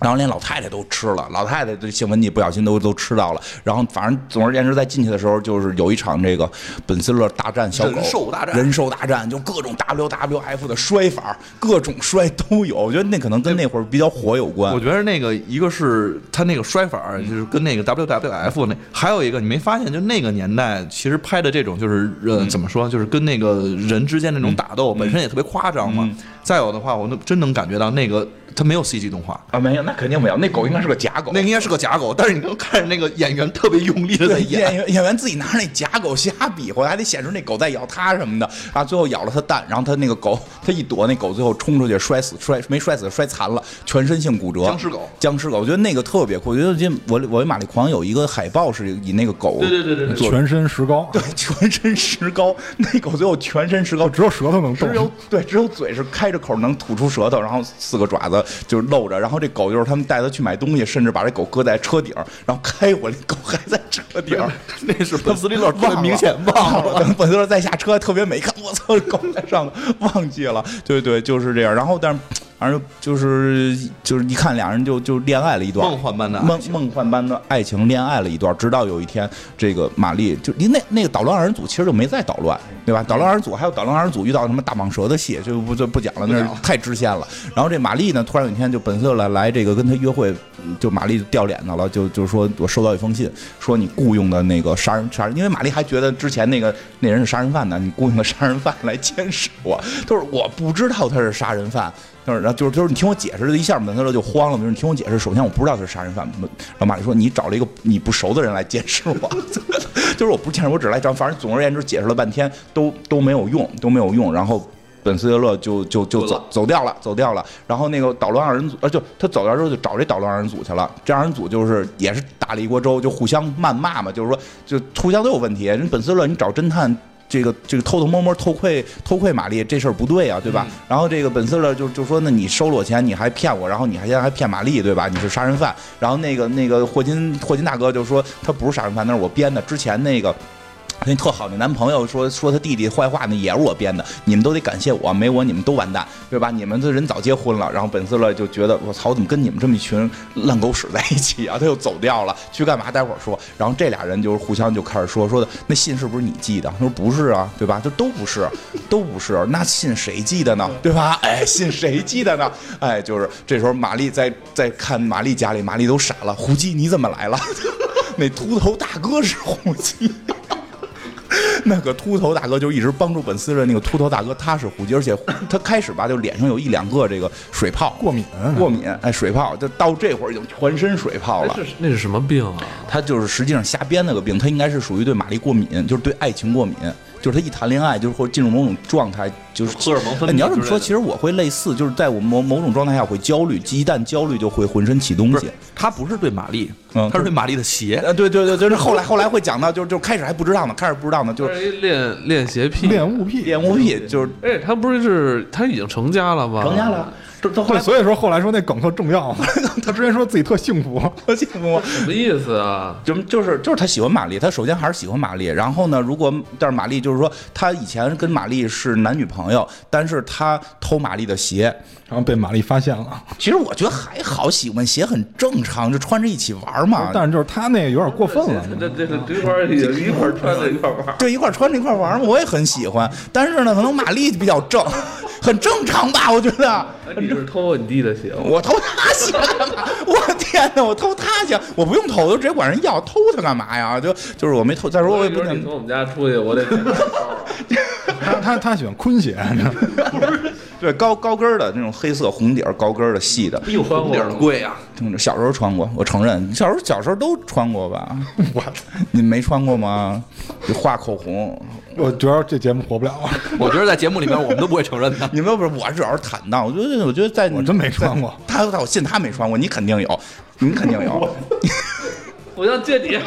然后连老太太都吃了，老太太的兴奋剂不小心都都吃到了。然后反正总而言之，在进去的时候就是有一场这个本斯勒大战小狗，人兽大战人兽大战就各种 WWF 的摔法，各种摔都有。我觉得那可能跟那会儿比较火有关。我觉得那个一个是他那个摔法，就是跟那个 WWF 那，还有一个你没发现，就那个年代其实拍的这种就是呃怎么说，就是跟那个人之间那种打斗本身也特别夸张嘛。再有的话，我能真能感觉到那个他没有 CG 动画啊，没有，那 (laughs) 肯定没有。那狗应该是个假狗，那应该是个假狗。但是你能看着那个演员特别用力的在演，演员演员自己拿着那假狗瞎比划，还得显示那狗在咬他什么的啊。最后咬了他蛋，然后他那个狗他一躲，那狗最后冲出去摔死，摔没摔死，摔残了，全身性骨折。僵尸狗，僵尸狗，我觉得那个特别酷。我觉得这我我玛丽狂有一个海报是以那个狗，对对对 (laughs) 对，全身石膏，对，全身石膏。那狗最后全身石膏，只有舌头能动，只有对，只有嘴是开着口能吐出。舌头，然后四个爪子就露着，然后这狗就是他们带他去买东西，甚至把这狗搁在车顶，然后开回来，狗还在车顶。(laughs) 那是 (laughs) 本斯利勒特别明显忘了，(laughs) 等本斯利勒再下车，特别美，看我操，狗在上头，忘记了。对对，就是这样。然后，但是。反正就是就是一看俩人就就恋爱了一段，梦幻般的梦梦幻般的爱情恋爱了一段，直到有一天，这个玛丽就因那那个捣乱二人组其实就没再捣乱，对吧？捣乱二人组还有捣乱二人组遇到什么大蟒蛇的戏就不就不讲了，那太支线了。然后这玛丽呢，突然有一天就本色来来这个跟他约会，就玛丽掉脸子了，就就说我收到一封信，说你雇佣的那个杀人杀人，因为玛丽还觉得之前那个那人是杀人犯呢，你雇佣的杀人犯来监视我，都是我不知道他是杀人犯。然后就是，就是你听我解释，一下本特勒就慌了。就是你听我解释，首先我不知道他是杀人犯。然后玛丽说：“你找了一个你不熟的人来监视我，(laughs) 就是我不监视，我只来找。反正总而言之，解释了半天都都没有用，都没有用。然后本斯特勒就就就走走掉了，走掉了。然后那个捣乱二人组，呃，就他走掉之后就找这捣乱二人组去了。这二人组就是也是打了一锅粥，就互相谩骂嘛，就是说就互相都有问题。人本斯特勒，你找侦探。”这个这个偷偷摸摸偷窥偷窥玛丽这事儿不对啊，对吧？然后这个本色勒就就说，那你收了我钱，你还骗我，然后你还现在还骗玛丽，对吧？你是杀人犯。然后那个那个霍金霍金大哥就说他不是杀人犯，那是我编的。之前那个。那特好的男朋友说说他弟弟坏话，那也是我编的。你们都得感谢我，没我你们都完蛋，对吧？你们的人早结婚了。然后本斯勒就觉得我操，怎么跟你们这么一群烂狗屎在一起啊？他又走掉了，去干嘛？待会儿说。然后这俩人就是互相就开始说说的，那信是不是你寄的？他说不是啊，对吧？这都不是，都不是。那信谁寄的呢？对吧？(laughs) 哎，信谁寄的呢？哎，就是这时候玛丽在在看玛丽家里，玛丽都傻了。胡姬你怎么来了？(laughs) 那秃头大哥是胡姬。(laughs) 那个秃头大哥就一直帮助本斯的那个秃头大哥，他是胡姬，而且他开始吧，就脸上有一两个这个水泡，过敏，过敏，哎，水泡，就到这会儿已经全身水泡了。那是什么病啊？他就是实际上瞎编那个病，他应该是属于对玛丽过敏，就是对爱情过敏。就是他一谈恋爱，就是会进入某种状态，就是荷尔蒙分泌。你要这么说，其实我会类似，就是在我某某种状态下会焦虑，一旦焦虑就会浑身起东西。他不是对玛丽，嗯他是对玛丽的鞋。呃，对对对，就是后来后来会讲到，就是就开始还不知道呢，开始不知道呢，就是练练鞋癖、练物癖、练物癖，就是。哎，他不是他已经成家了吗？成家了。对，所以说后来说那梗特重要。(laughs) 他之前说自己特幸福，(laughs) 特幸福，什么意思啊？就就是就是他喜欢玛丽，他首先还是喜欢玛丽。然后呢，如果但是玛丽就是说，他以前跟玛丽是男女朋友，但是他偷玛丽的鞋，然后被玛丽发现了。其实我觉得还好，喜欢鞋很正常，就穿着一起玩嘛。但是就是他那个有点过分了。这这这一块儿一块穿着一块玩，对，一块穿着一块玩嘛。我也很喜欢，但是呢，可能玛丽比较正，很正常吧？我觉得。你是偷你弟的鞋？我偷他鞋干嘛？(laughs) 我天哪！我偷他鞋，我不用偷，我就直接管人要。偷他干嘛呀？就就是我没偷。再说我也不能从我们家出去，我得。(laughs) 他他他喜欢坤鞋，(laughs) 对，高高跟儿的那种黑色红底儿高跟儿的细的，哎呦，红底儿的贵啊！听着小时候穿过，我承认，小时候小时候都穿过吧？我，你没穿过吗？就画口红，我觉得这节目火不了啊，(laughs) 我觉得在节目里面我们都不会承认的。(laughs) 你们不是我主要是坦荡，我觉得我觉得在我真没穿过。他他我信他没穿过，你肯定有，你肯定有。(laughs) 我要借你。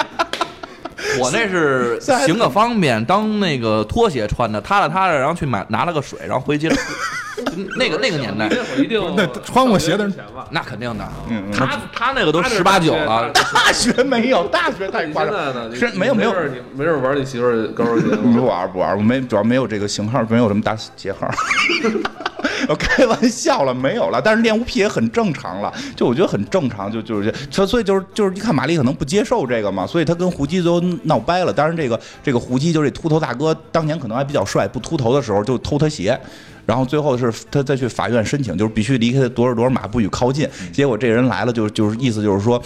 (laughs) 我那是 (laughs) 行个方便，当那个拖鞋穿的，踏了踏了，然后去买拿了个水，然后回去了。(laughs) 那个那个年代，那会儿一定那穿过鞋的人？那肯定的。嗯嗯他他那个都十八九了，大学没有，大学太你夸张现在呢？你是没有没有你没事儿玩你媳妇儿高跟鞋？不玩不玩，我没主要没有这个型号，没有什么大鞋号。我开玩笑了，没有了。但是练无癖也很正常了，就我觉得很正常，就就是这，所所以就是就是一看玛丽可能不接受这个嘛，所以他跟胡姬都闹掰了。当然这个这个胡姬就是这秃头大哥，当年可能还比较帅，不秃头的时候就偷他鞋。然后最后是他再去法院申请，就是必须离开多少多少码，不许靠近。结果这人来了，就就是意思就是说，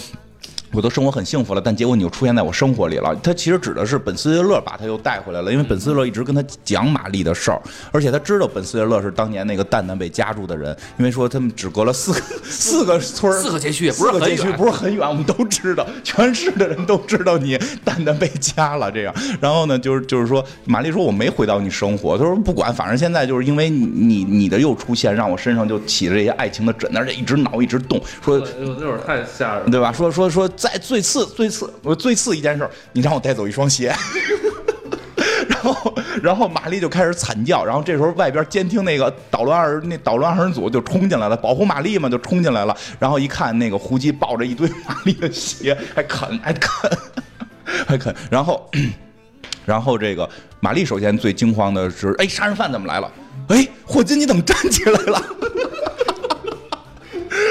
我都生活很幸福了，但结果你又出现在我生活里了。他其实指的是本斯列勒把他又带回来了，因为本斯列勒一直跟他讲玛丽的事儿，而且他知道本斯列勒是当年那个蛋蛋被夹住的人，因为说他们只隔了四个 (laughs) 四个村儿四个街区也不是四个街区很远不是很远，我们都知道，全市的人都知道你蛋蛋被夹了这样。然后呢，就是就是说，玛丽说我没回到你生活，他说不管，反正现在就是因为你你你的又出现，让我身上就起了这些爱情的疹，而且一直挠一直动，说哎呦，那会儿太吓人了。对吧？说说说，再最次最次，我最次一件事儿，你让我带走一双鞋。(laughs) 然后，然后玛丽就开始惨叫，然后这时候外边监听那个捣乱二那捣乱二人组就冲进来了，保护玛丽嘛，就冲进来了。然后一看，那个胡姬抱着一堆玛丽的鞋，还啃，还啃，还啃。然后，(coughs) 然后这个玛丽首先最惊慌的是，哎，杀人犯怎么来了？哎，霍金你怎么站起来了？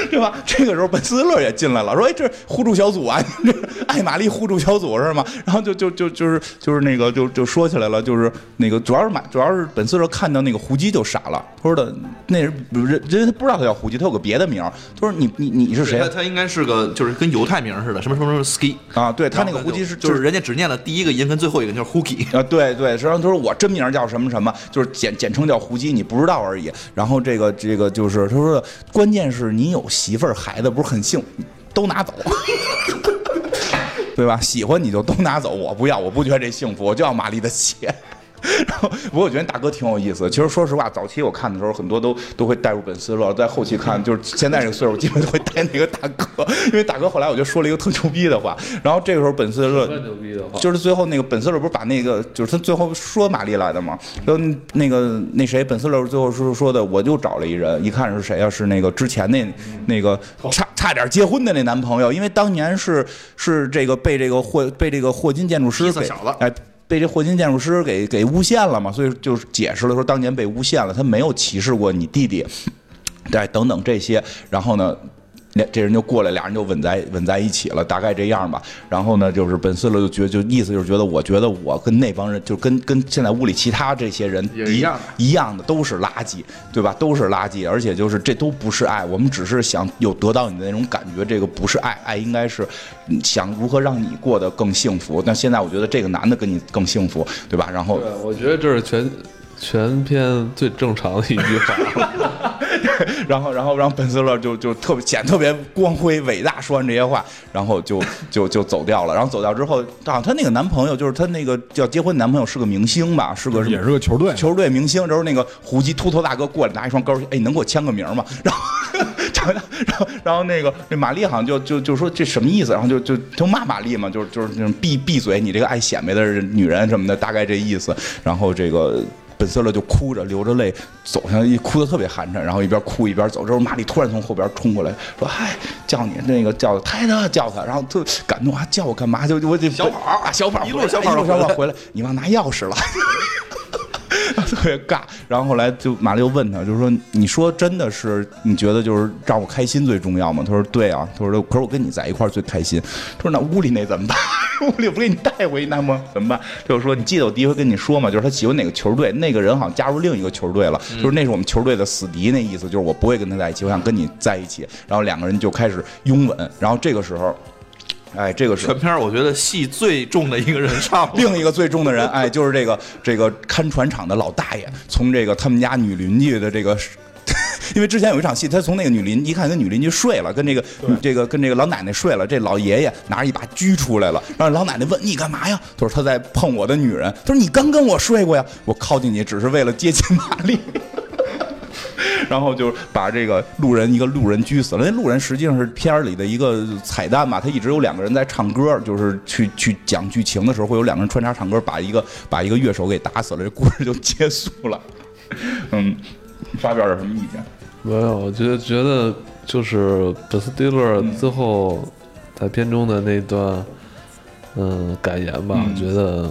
(laughs) 对吧？这个时候本斯勒也进来了，说：“哎，这互助小组啊，(laughs) 你这艾玛丽互助小组是吗？”然后就就就就是就是那个就就说起来了，就是那个主要是买主要是本斯勒看到那个胡姬就傻了，他说的那人人因为他不知道他叫胡姬，他有个别的名儿，他说你你你是谁他他应该是个就是跟犹太名似的，什么什么什么 ski。啊？对他那个胡姬是就是人家只念了第一个音跟最后一个，就是 hooky。啊，对对，实际上他说我真名叫什么什么，就是简简称叫胡姬，你不知道而已。然后这个这个就是他说，关键是你有媳妇儿孩子，不是很幸，都拿走，(laughs) 对吧？喜欢你就都拿走，我不要，我不觉得这幸福，我就要玛丽的钱。然后，不过我觉得大哥挺有意思的。其实说实话，早期我看的时候，很多都都会带入本斯勒，在后期看，就是现在这个岁数，基本都会带那个大哥，因为大哥后来我就说了一个特牛逼的话。然后这个时候本斯勒就是最后那个本斯勒不是把那个，就是他最后说玛丽来的嘛，然后那个那谁本斯勒最后是说的，我就找了一人，一看是谁啊？是那个之前那那个差差点结婚的那男朋友，因为当年是是这个被这个霍被这个霍金建筑师。被这霍金建筑师给给诬陷了嘛，所以就是解释了说当年被诬陷了，他没有歧视过你弟弟，对，等等这些，然后呢，那这人就过来，俩人就吻在吻在一起了，大概这样吧。然后呢，就是本斯勒就觉得，就意思就是觉得，我觉得我跟那帮人，就跟跟现在屋里其他这些人一样一样的，都是垃圾，对吧？都是垃圾，而且就是这都不是爱，我们只是想有得到你的那种感觉，这个不是爱，爱应该是嗯想如何让你过得更幸福。但现在我觉得这个男的跟你更幸福，对吧？然后对，我觉得这是全全篇最正常的一句话。(laughs) 然后，然后，然后本斯勒就就特别显得特别光辉伟大，说完这些话，然后就就就走掉了。然后走掉之后，啊，她那个男朋友就是她那个要结婚的男朋友是个明星吧，是个也是个球队，球队明星。然后那个胡姬秃头大哥过来拿一双高跟鞋，哎，能给我签个名吗？(laughs) 然后，然后，然后，然后那个那玛丽好像就就就说这什么意思？然后就就就骂玛丽嘛，就是就是那种闭闭嘴，你这个爱显摆的女人什么的，大概这意思。然后这个。本色勒就哭着流着泪走向，一哭得特别寒碜，然后一边哭一边走。之后玛丽突然从后边冲过来，说：“嗨，叫你那个叫泰德叫他。”然后特感动啊，叫我干嘛？就我就小跑啊，小跑一路小跑一路小跑回来，你忘拿钥匙了。(laughs) 特别尬，然后后来就马丽就问他，就是说，你说真的是你觉得就是让我开心最重要吗？他说对啊，他说可是我跟你在一块儿最开心。他说那屋里那怎么办？(laughs) 屋里不给你带回去那么怎么办？就是说你记得我第一回跟你说嘛，就是他喜欢哪个球队，那个人好像加入另一个球队了，就是那是我们球队的死敌，那意思就是我不会跟他在一起，我想跟你在一起。然后两个人就开始拥吻，然后这个时候。哎，这个是全片儿我觉得戏最重的一个人上了，另一个最重的人，哎，就是这个这个看船厂的老大爷，从这个他们家女邻居的这个。(laughs) 因为之前有一场戏，他从那个女邻一看跟女邻居睡了，跟这个这个跟这个老奶奶睡了，这老爷爷拿着一把狙出来了，让老奶奶问你干嘛呀？他说他在碰我的女人。他说你刚跟我睡过呀，我靠近你只是为了接近玛丽。然后就把这个路人一个路人狙死了。那路人实际上是片儿里的一个彩蛋嘛，他一直有两个人在唱歌，就是去去讲剧情的时候会有两个人穿插唱歌，把一个把一个乐手给打死了，这故事就结束了。嗯，发表点什么意见？没有，我觉得觉得就是本斯蒂勒最后在片中的那段嗯感言吧，我觉得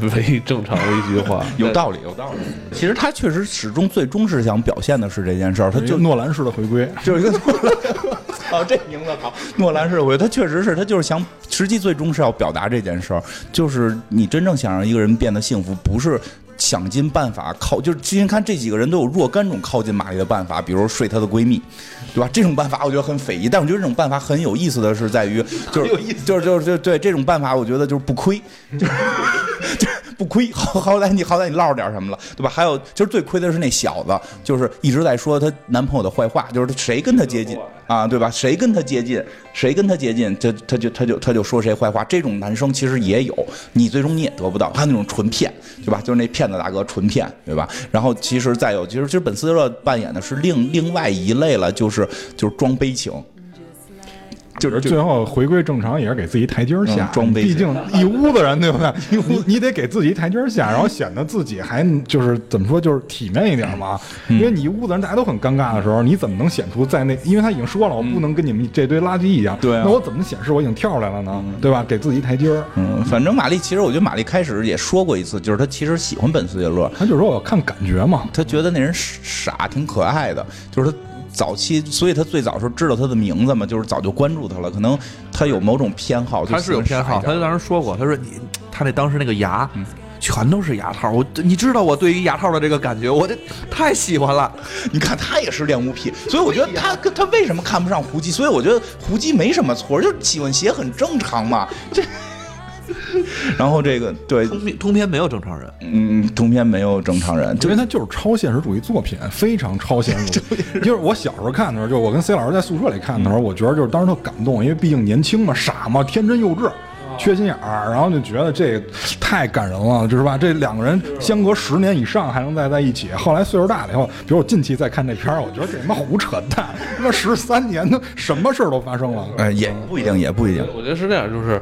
(laughs) 唯一正常的一句话，有道理，有道理。其实他确实始终最终是想表现的是这件事儿，他就诺兰式的回归，(laughs) 就是一个诺兰。哦，这名字好，诺兰式的回归，他确实是他就是想，实际最终是要表达这件事儿，就是你真正想让一个人变得幸福，不是。想尽办法靠，就是今天看这几个人都有若干种靠近玛丽的办法，比如睡她的闺蜜，对吧？这种办法我觉得很匪夷，但我觉得这种办法很有意思的是在于，就是就是就是就对这种办法，我觉得就是不亏，就就 (laughs) 不亏，好好歹你好歹你落着点什么了，对吧？还有其实最亏的是那小子，就是一直在说她男朋友的坏话，就是谁跟她接近啊，对吧？谁跟她接近，谁跟她接近，他他就他就他就说谁坏话。这种男生其实也有，你最终你也得不到，还有那种纯骗，对吧？就是那骗子大哥纯骗，对吧？然后其实再有，其实其实本斯特勒扮演的是另另外一类了，就是就是装悲情。就是最后回归正常，也是给自己台阶下。装备，毕竟一屋子人，对不对？(laughs) 你你得给自己台阶下，然后显得自己还就是怎么说，就是体面一点嘛。因为你一屋子人大家都很尴尬的时候，你怎么能显出在那？因为他已经说了，我不能跟你们这堆垃圾一样。对，那我怎么显示我已经跳出来了呢？对吧？给自己台阶儿。嗯，反正玛丽其实我觉得玛丽开始也说过一次，就是她其实喜欢本斯杰勒，她就说我看感觉嘛，她觉得那人傻，挺可爱的，就是他。早期，所以他最早时候知道他的名字嘛，就是早就关注他了。可能他有某种偏好，他是有偏好。他就当时说过，他说你，他那当时那个牙，全都是牙套。我你知道我对于牙套的这个感觉，我这太喜欢了。(laughs) 你看他也是恋物癖，所以我觉得他他为什么看不上胡姬？所以我觉得胡姬没什么错，就喜欢鞋很正常嘛。这。(laughs) 然后这个对通篇通篇没有正常人，嗯，通篇没有正常人，因为它就是超现实主义作品，非常超现实主义。(laughs) 就是我小时候看的时候，就我跟 C 老师在宿舍里看的时候，我觉得就是当时特感动，因为毕竟年轻嘛，傻嘛，天真幼稚，缺心眼儿，然后就觉得这太感人了，就是吧？这两个人相隔十年以上还能再在一起，后来岁数大了以后，比如我近期再看这片儿，我觉得这他妈胡扯淡，(laughs) 他妈十三年都什么事儿都发生了，哎，也不一定，也不一定。我觉得是这样，就是。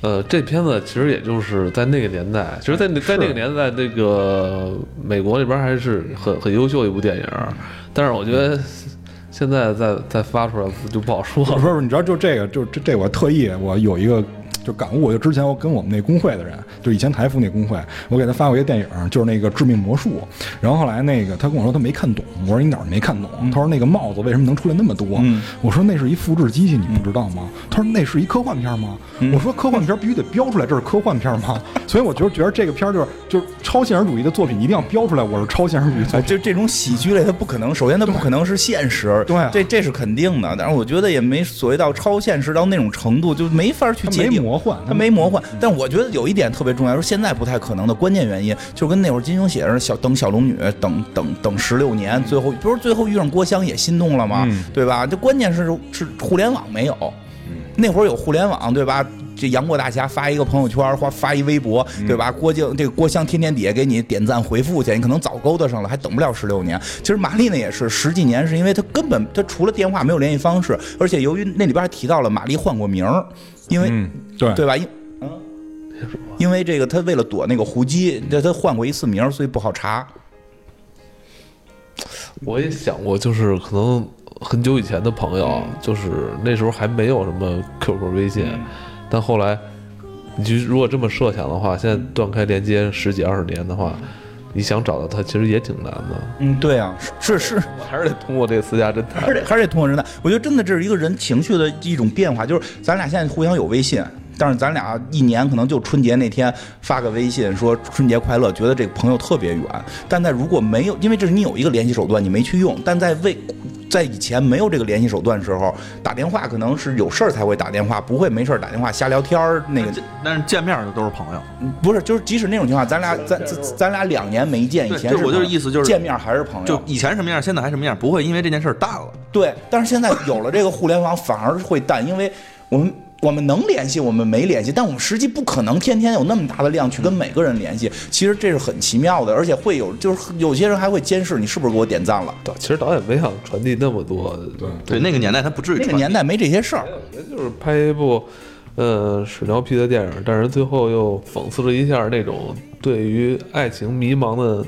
呃，这片子其实也就是在那个年代，其实，在在那个年代，那个美国那边还是很很优秀一部电影。但是我觉得现在再再发出来就不好说。不是，不是，你知道，就这个，就这这，我特意我有一个。就感悟，就之前我跟我们那工会的人，就以前台服那工会，我给他发过一个电影，就是那个《致命魔术》。然后后来那个他跟我说他没看懂，我说你哪儿没看懂？他说那个帽子为什么能出来那么多？我说那是一复制机器，你不知道吗？他说那是一科幻片吗？我说科幻片必须得标出来这是科幻片吗？所以我觉得觉得这个片就是就是超现实主义的作品，一定要标出来我是超现实主义作品。(laughs) 就这种喜剧类，它不可能，首先它不可能是现实，对，这这是肯定的。但是我觉得也没所谓到超现实到那种程度，就没法去界定魔幻，它没魔幻。但我觉得有一点特别重要，说现在不太可能的关键原因，就跟那会儿金庸写的小等小龙女等等等十六年，最后不是最后遇上郭襄也心动了吗？对吧？这关键是是互联网没有，那会儿有互联网，对吧？这杨过大侠发一个朋友圈或发一微博，对吧？郭靖这个郭襄天天底下给你点赞回复去，你可能早勾搭上了，还等不了十六年。其实玛丽呢也是十几年，是因为她根本她除了电话没有联系方式，而且由于那里边还提到了玛丽换过名儿，因为对对吧？因因为这个，他为了躲那个胡姬，这他换过一次名，所以不好查。我也想过，就是可能很久以前的朋友，就是那时候还没有什么 QQ、微信，但后来，你就如果这么设想的话，现在断开连接十几二十年的话，你想找到他，其实也挺难的。嗯，对啊，是是，还是得通过这个私家侦探，还是还是得通过侦探。我觉得真的这是一个人情绪的一种变化，就是咱俩现在互相有微信。但是咱俩一年可能就春节那天发个微信说春节快乐，觉得这个朋友特别远。但在如果没有，因为这是你有一个联系手段，你没去用。但在未在以前没有这个联系手段的时候，打电话可能是有事儿才会打电话，不会没事儿打电话瞎聊天儿。那个但是见面的都是朋友。不是，就是即使那种情况，咱俩咱咱咱俩两年没见，以前对就我就是意思就是见面还是朋友，就以前什么样，现在还什么样，不会因为这件事儿淡了。对。但是现在有了这个互联网，反而会淡，因为我们。我们能联系，我们没联系，但我们实际不可能天天有那么大的量去跟每个人联系。其实这是很奇妙的，而且会有，就是有些人还会监视你是不是给我点赞了。导其实导演没想传递那么多，对，对，那个年代他不至于那个年代没这些事儿，就是拍一部呃屎尿屁的电影，但是最后又讽刺了一下那种对于爱情迷茫的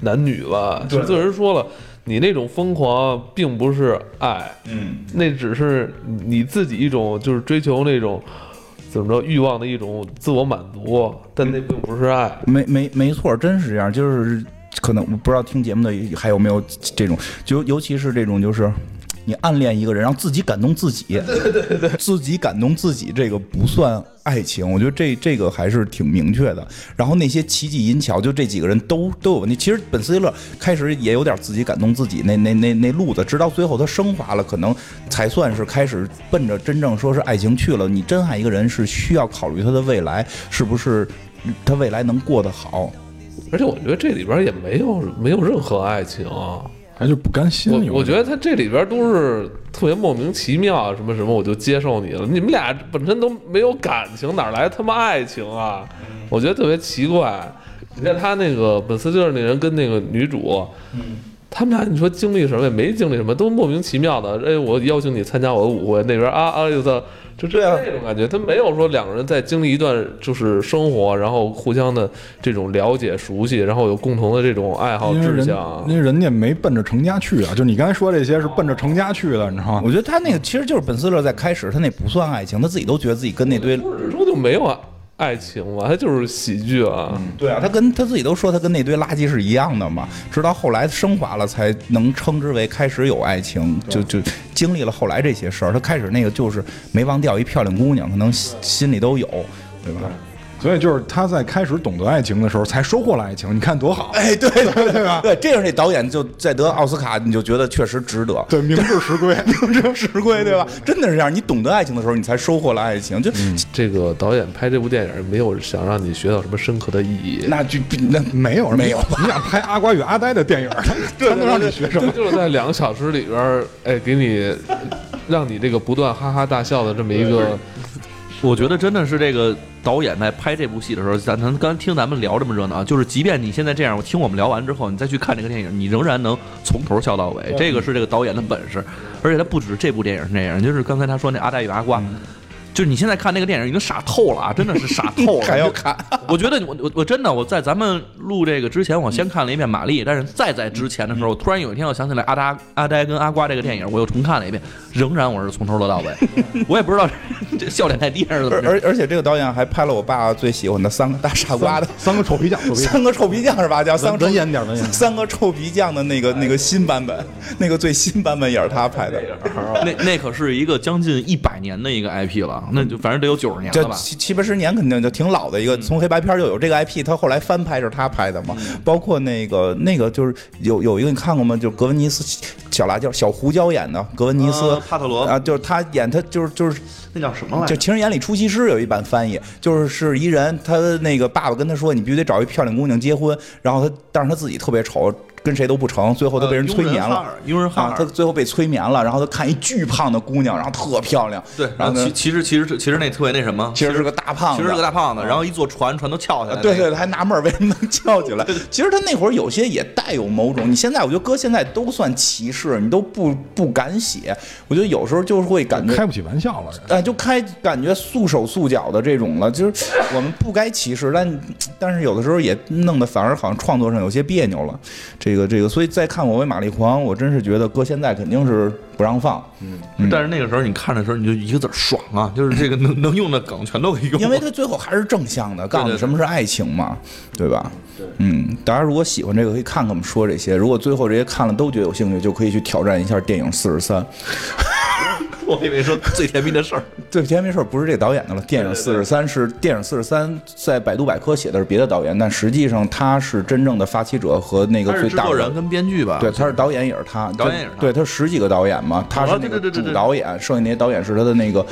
男女吧。制作人说了，你那种疯狂并不是爱，嗯，那只是你自己一种就是追求那种怎么着欲望的一种自我满足，但那并不是爱。没没没错，真是这样，就是可能我不知道听节目的还有没有这种，就尤其是这种就是。你暗恋一个人，让自己感动自己，(laughs) 对对对，自己感动自己，这个不算爱情。我觉得这这个还是挺明确的。然后那些奇迹银巧，就这几个人都都有问题。其实本斯蒂勒开始也有点自己感动自己那那那那路子，直到最后他升华了，可能才算是开始奔着真正说是爱情去了。你真爱一个人是需要考虑他的未来是不是他未来能过得好。而且我觉得这里边也没有没有任何爱情。还就不甘心。我我觉得他这里边都是特别莫名其妙，什么什么我就接受你了。你们俩本身都没有感情，哪来他妈爱情啊？我觉得特别奇怪。你看他那个本斯蒂勒那人跟那个女主，他们俩你说经历什么也没经历什么，都莫名其妙的。哎，我邀请你参加我的舞会，那边啊啊就操。就这样那种感觉，他没有说两个人在经历一段就是生活，然后互相的这种了解、熟悉，然后有共同的这种爱好志向。因为人家没奔着成家去啊，就你刚才说这些是奔着成家去的，你知道吗？我觉得他那个其实就是本斯勒在开始，他那不算爱情，他自己都觉得自己跟那堆说就没有啊。爱情嘛，它就是喜剧啊。对啊，他跟他自己都说他跟那堆垃圾是一样的嘛。直到后来升华了，才能称之为开始有爱情。就就经历了后来这些事儿，他开始那个就是没忘掉一漂亮姑娘，可能心里都有，对吧？所以就是他在开始懂得爱情的时候，才收获了爱情。你看多好！(laughs) 哎，对对对吧？对，(laughs) 这样那导演就在得奥斯卡，你就觉得确实值得。对，名至实归，(laughs) 名至实归，对吧？真的是这样。你懂得爱情的时候，你才收获了爱情。就这个导演拍这部电影，没有想让你学到什么深刻的意义。那就那没有没有。你想拍阿瓜与阿呆的电影，他能让你学什么？就是在两个小时里边，哎，给你让你这个不断哈哈大笑的这么一个。我觉得真的是这个导演在拍这部戏的时候，咱咱刚听咱们聊这么热闹，就是即便你现在这样，我听我们聊完之后，你再去看这个电影，你仍然能从头笑到尾，这个是这个导演的本事。而且他不止这部电影是那样，就是刚才他说那阿呆与阿瓜。(laughs) 就是你现在看那个电影已经傻透了啊，真的是傻透了。(laughs) 还要看？(laughs) 我觉得我我我真的我在咱们录这个之前，我先看了一遍《玛丽》，但是再在之前的时候，突然有一天我想起来阿达阿呆跟阿瓜这个电影，我又重看了一遍，仍然我是从头乐到尾。我也不知道这笑点太低还是怎么。而而且这个导演还拍了我爸最喜欢的三个大傻瓜的三个臭皮匠，三个臭皮匠是吧？叫三文言点文言。三个臭皮匠的那个那个新版本，那个最新版本也是他拍的。那那可是一个将近一百年的一个 IP 了，那就反正得有。九十年了吧，七七八十年肯定就挺老的一个，从黑白片就有这个 IP，他后来翻拍是他拍的嘛，包括那个那个就是有有一个你看过吗？就格温尼斯小辣椒小胡椒演的格温尼斯帕特罗啊，就是他演他就是就是那叫什么来着？就《情人眼里出西施》有一版翻译，就是是一人他那个爸爸跟他说，你必须得找一漂亮姑娘结婚，然后他但是他自己特别丑。跟谁都不成，最后都被人催眠了。佣人哈他最后被催眠了，然后他看一巨胖的姑娘，然后特漂亮。对，然后其其实其实其实那特别那什么，其实是个大胖子，其实是个大胖子。然后一坐船，船都翘起来。对对，还纳闷为什么能翘起来。其实他那会儿有些也带有某种，你现在我觉得搁现在都算歧视，你都不不敢写。我觉得有时候就是会感觉开不起玩笑了，哎，就开感觉束手束脚的这种了。就是我们不该歧视，但但是有的时候也弄得反而好像创作上有些别扭了。这个这个，所以再。看我为玛丽狂，我真是觉得搁现在肯定是不让放。嗯，但是那个时候你看的时候，你就一个字爽啊，就是这个能能用的梗全都可以用。因为它最后还是正向的，告诉你什么是爱情嘛，对吧？对，嗯，大家如果喜欢这个，可以看看我们说这些。如果最后这些看了都觉得有兴趣，就可以去挑战一下电影四十三。我以为说最甜蜜的事儿。(laughs) 最，甜蜜事儿不是这导演的了。电影四十三是电影四十三，在百度百科写的是别的导演，但实际上他是真正的发起者和那个最大人跟编剧吧？对，他是导演，也是他。导演也是他对，他十几个导演嘛，他是哦那个主导演，剩下那些导演是他的那个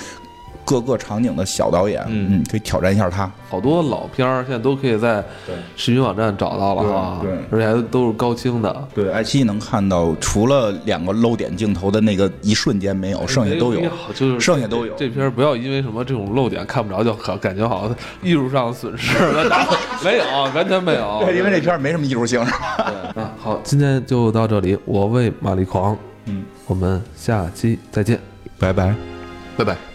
各个场景的小导演。嗯嗯，可以挑战一下他。好多老片儿现在都可以在视频网站找到了啊，对对而且还都是高清的，对，爱奇艺能看到，除了两个露点镜头的那个一瞬间没有，剩下都有没。就是剩下都有这片儿不要因为什么这种漏点看不着就好，感觉好像艺术上的损失了，没有，完全没有。(laughs) 对，因为这片儿没什么艺术性，是吧？啊，好，今天就到这里，我为玛丽狂，嗯，我们下期再见。拜拜。拜拜。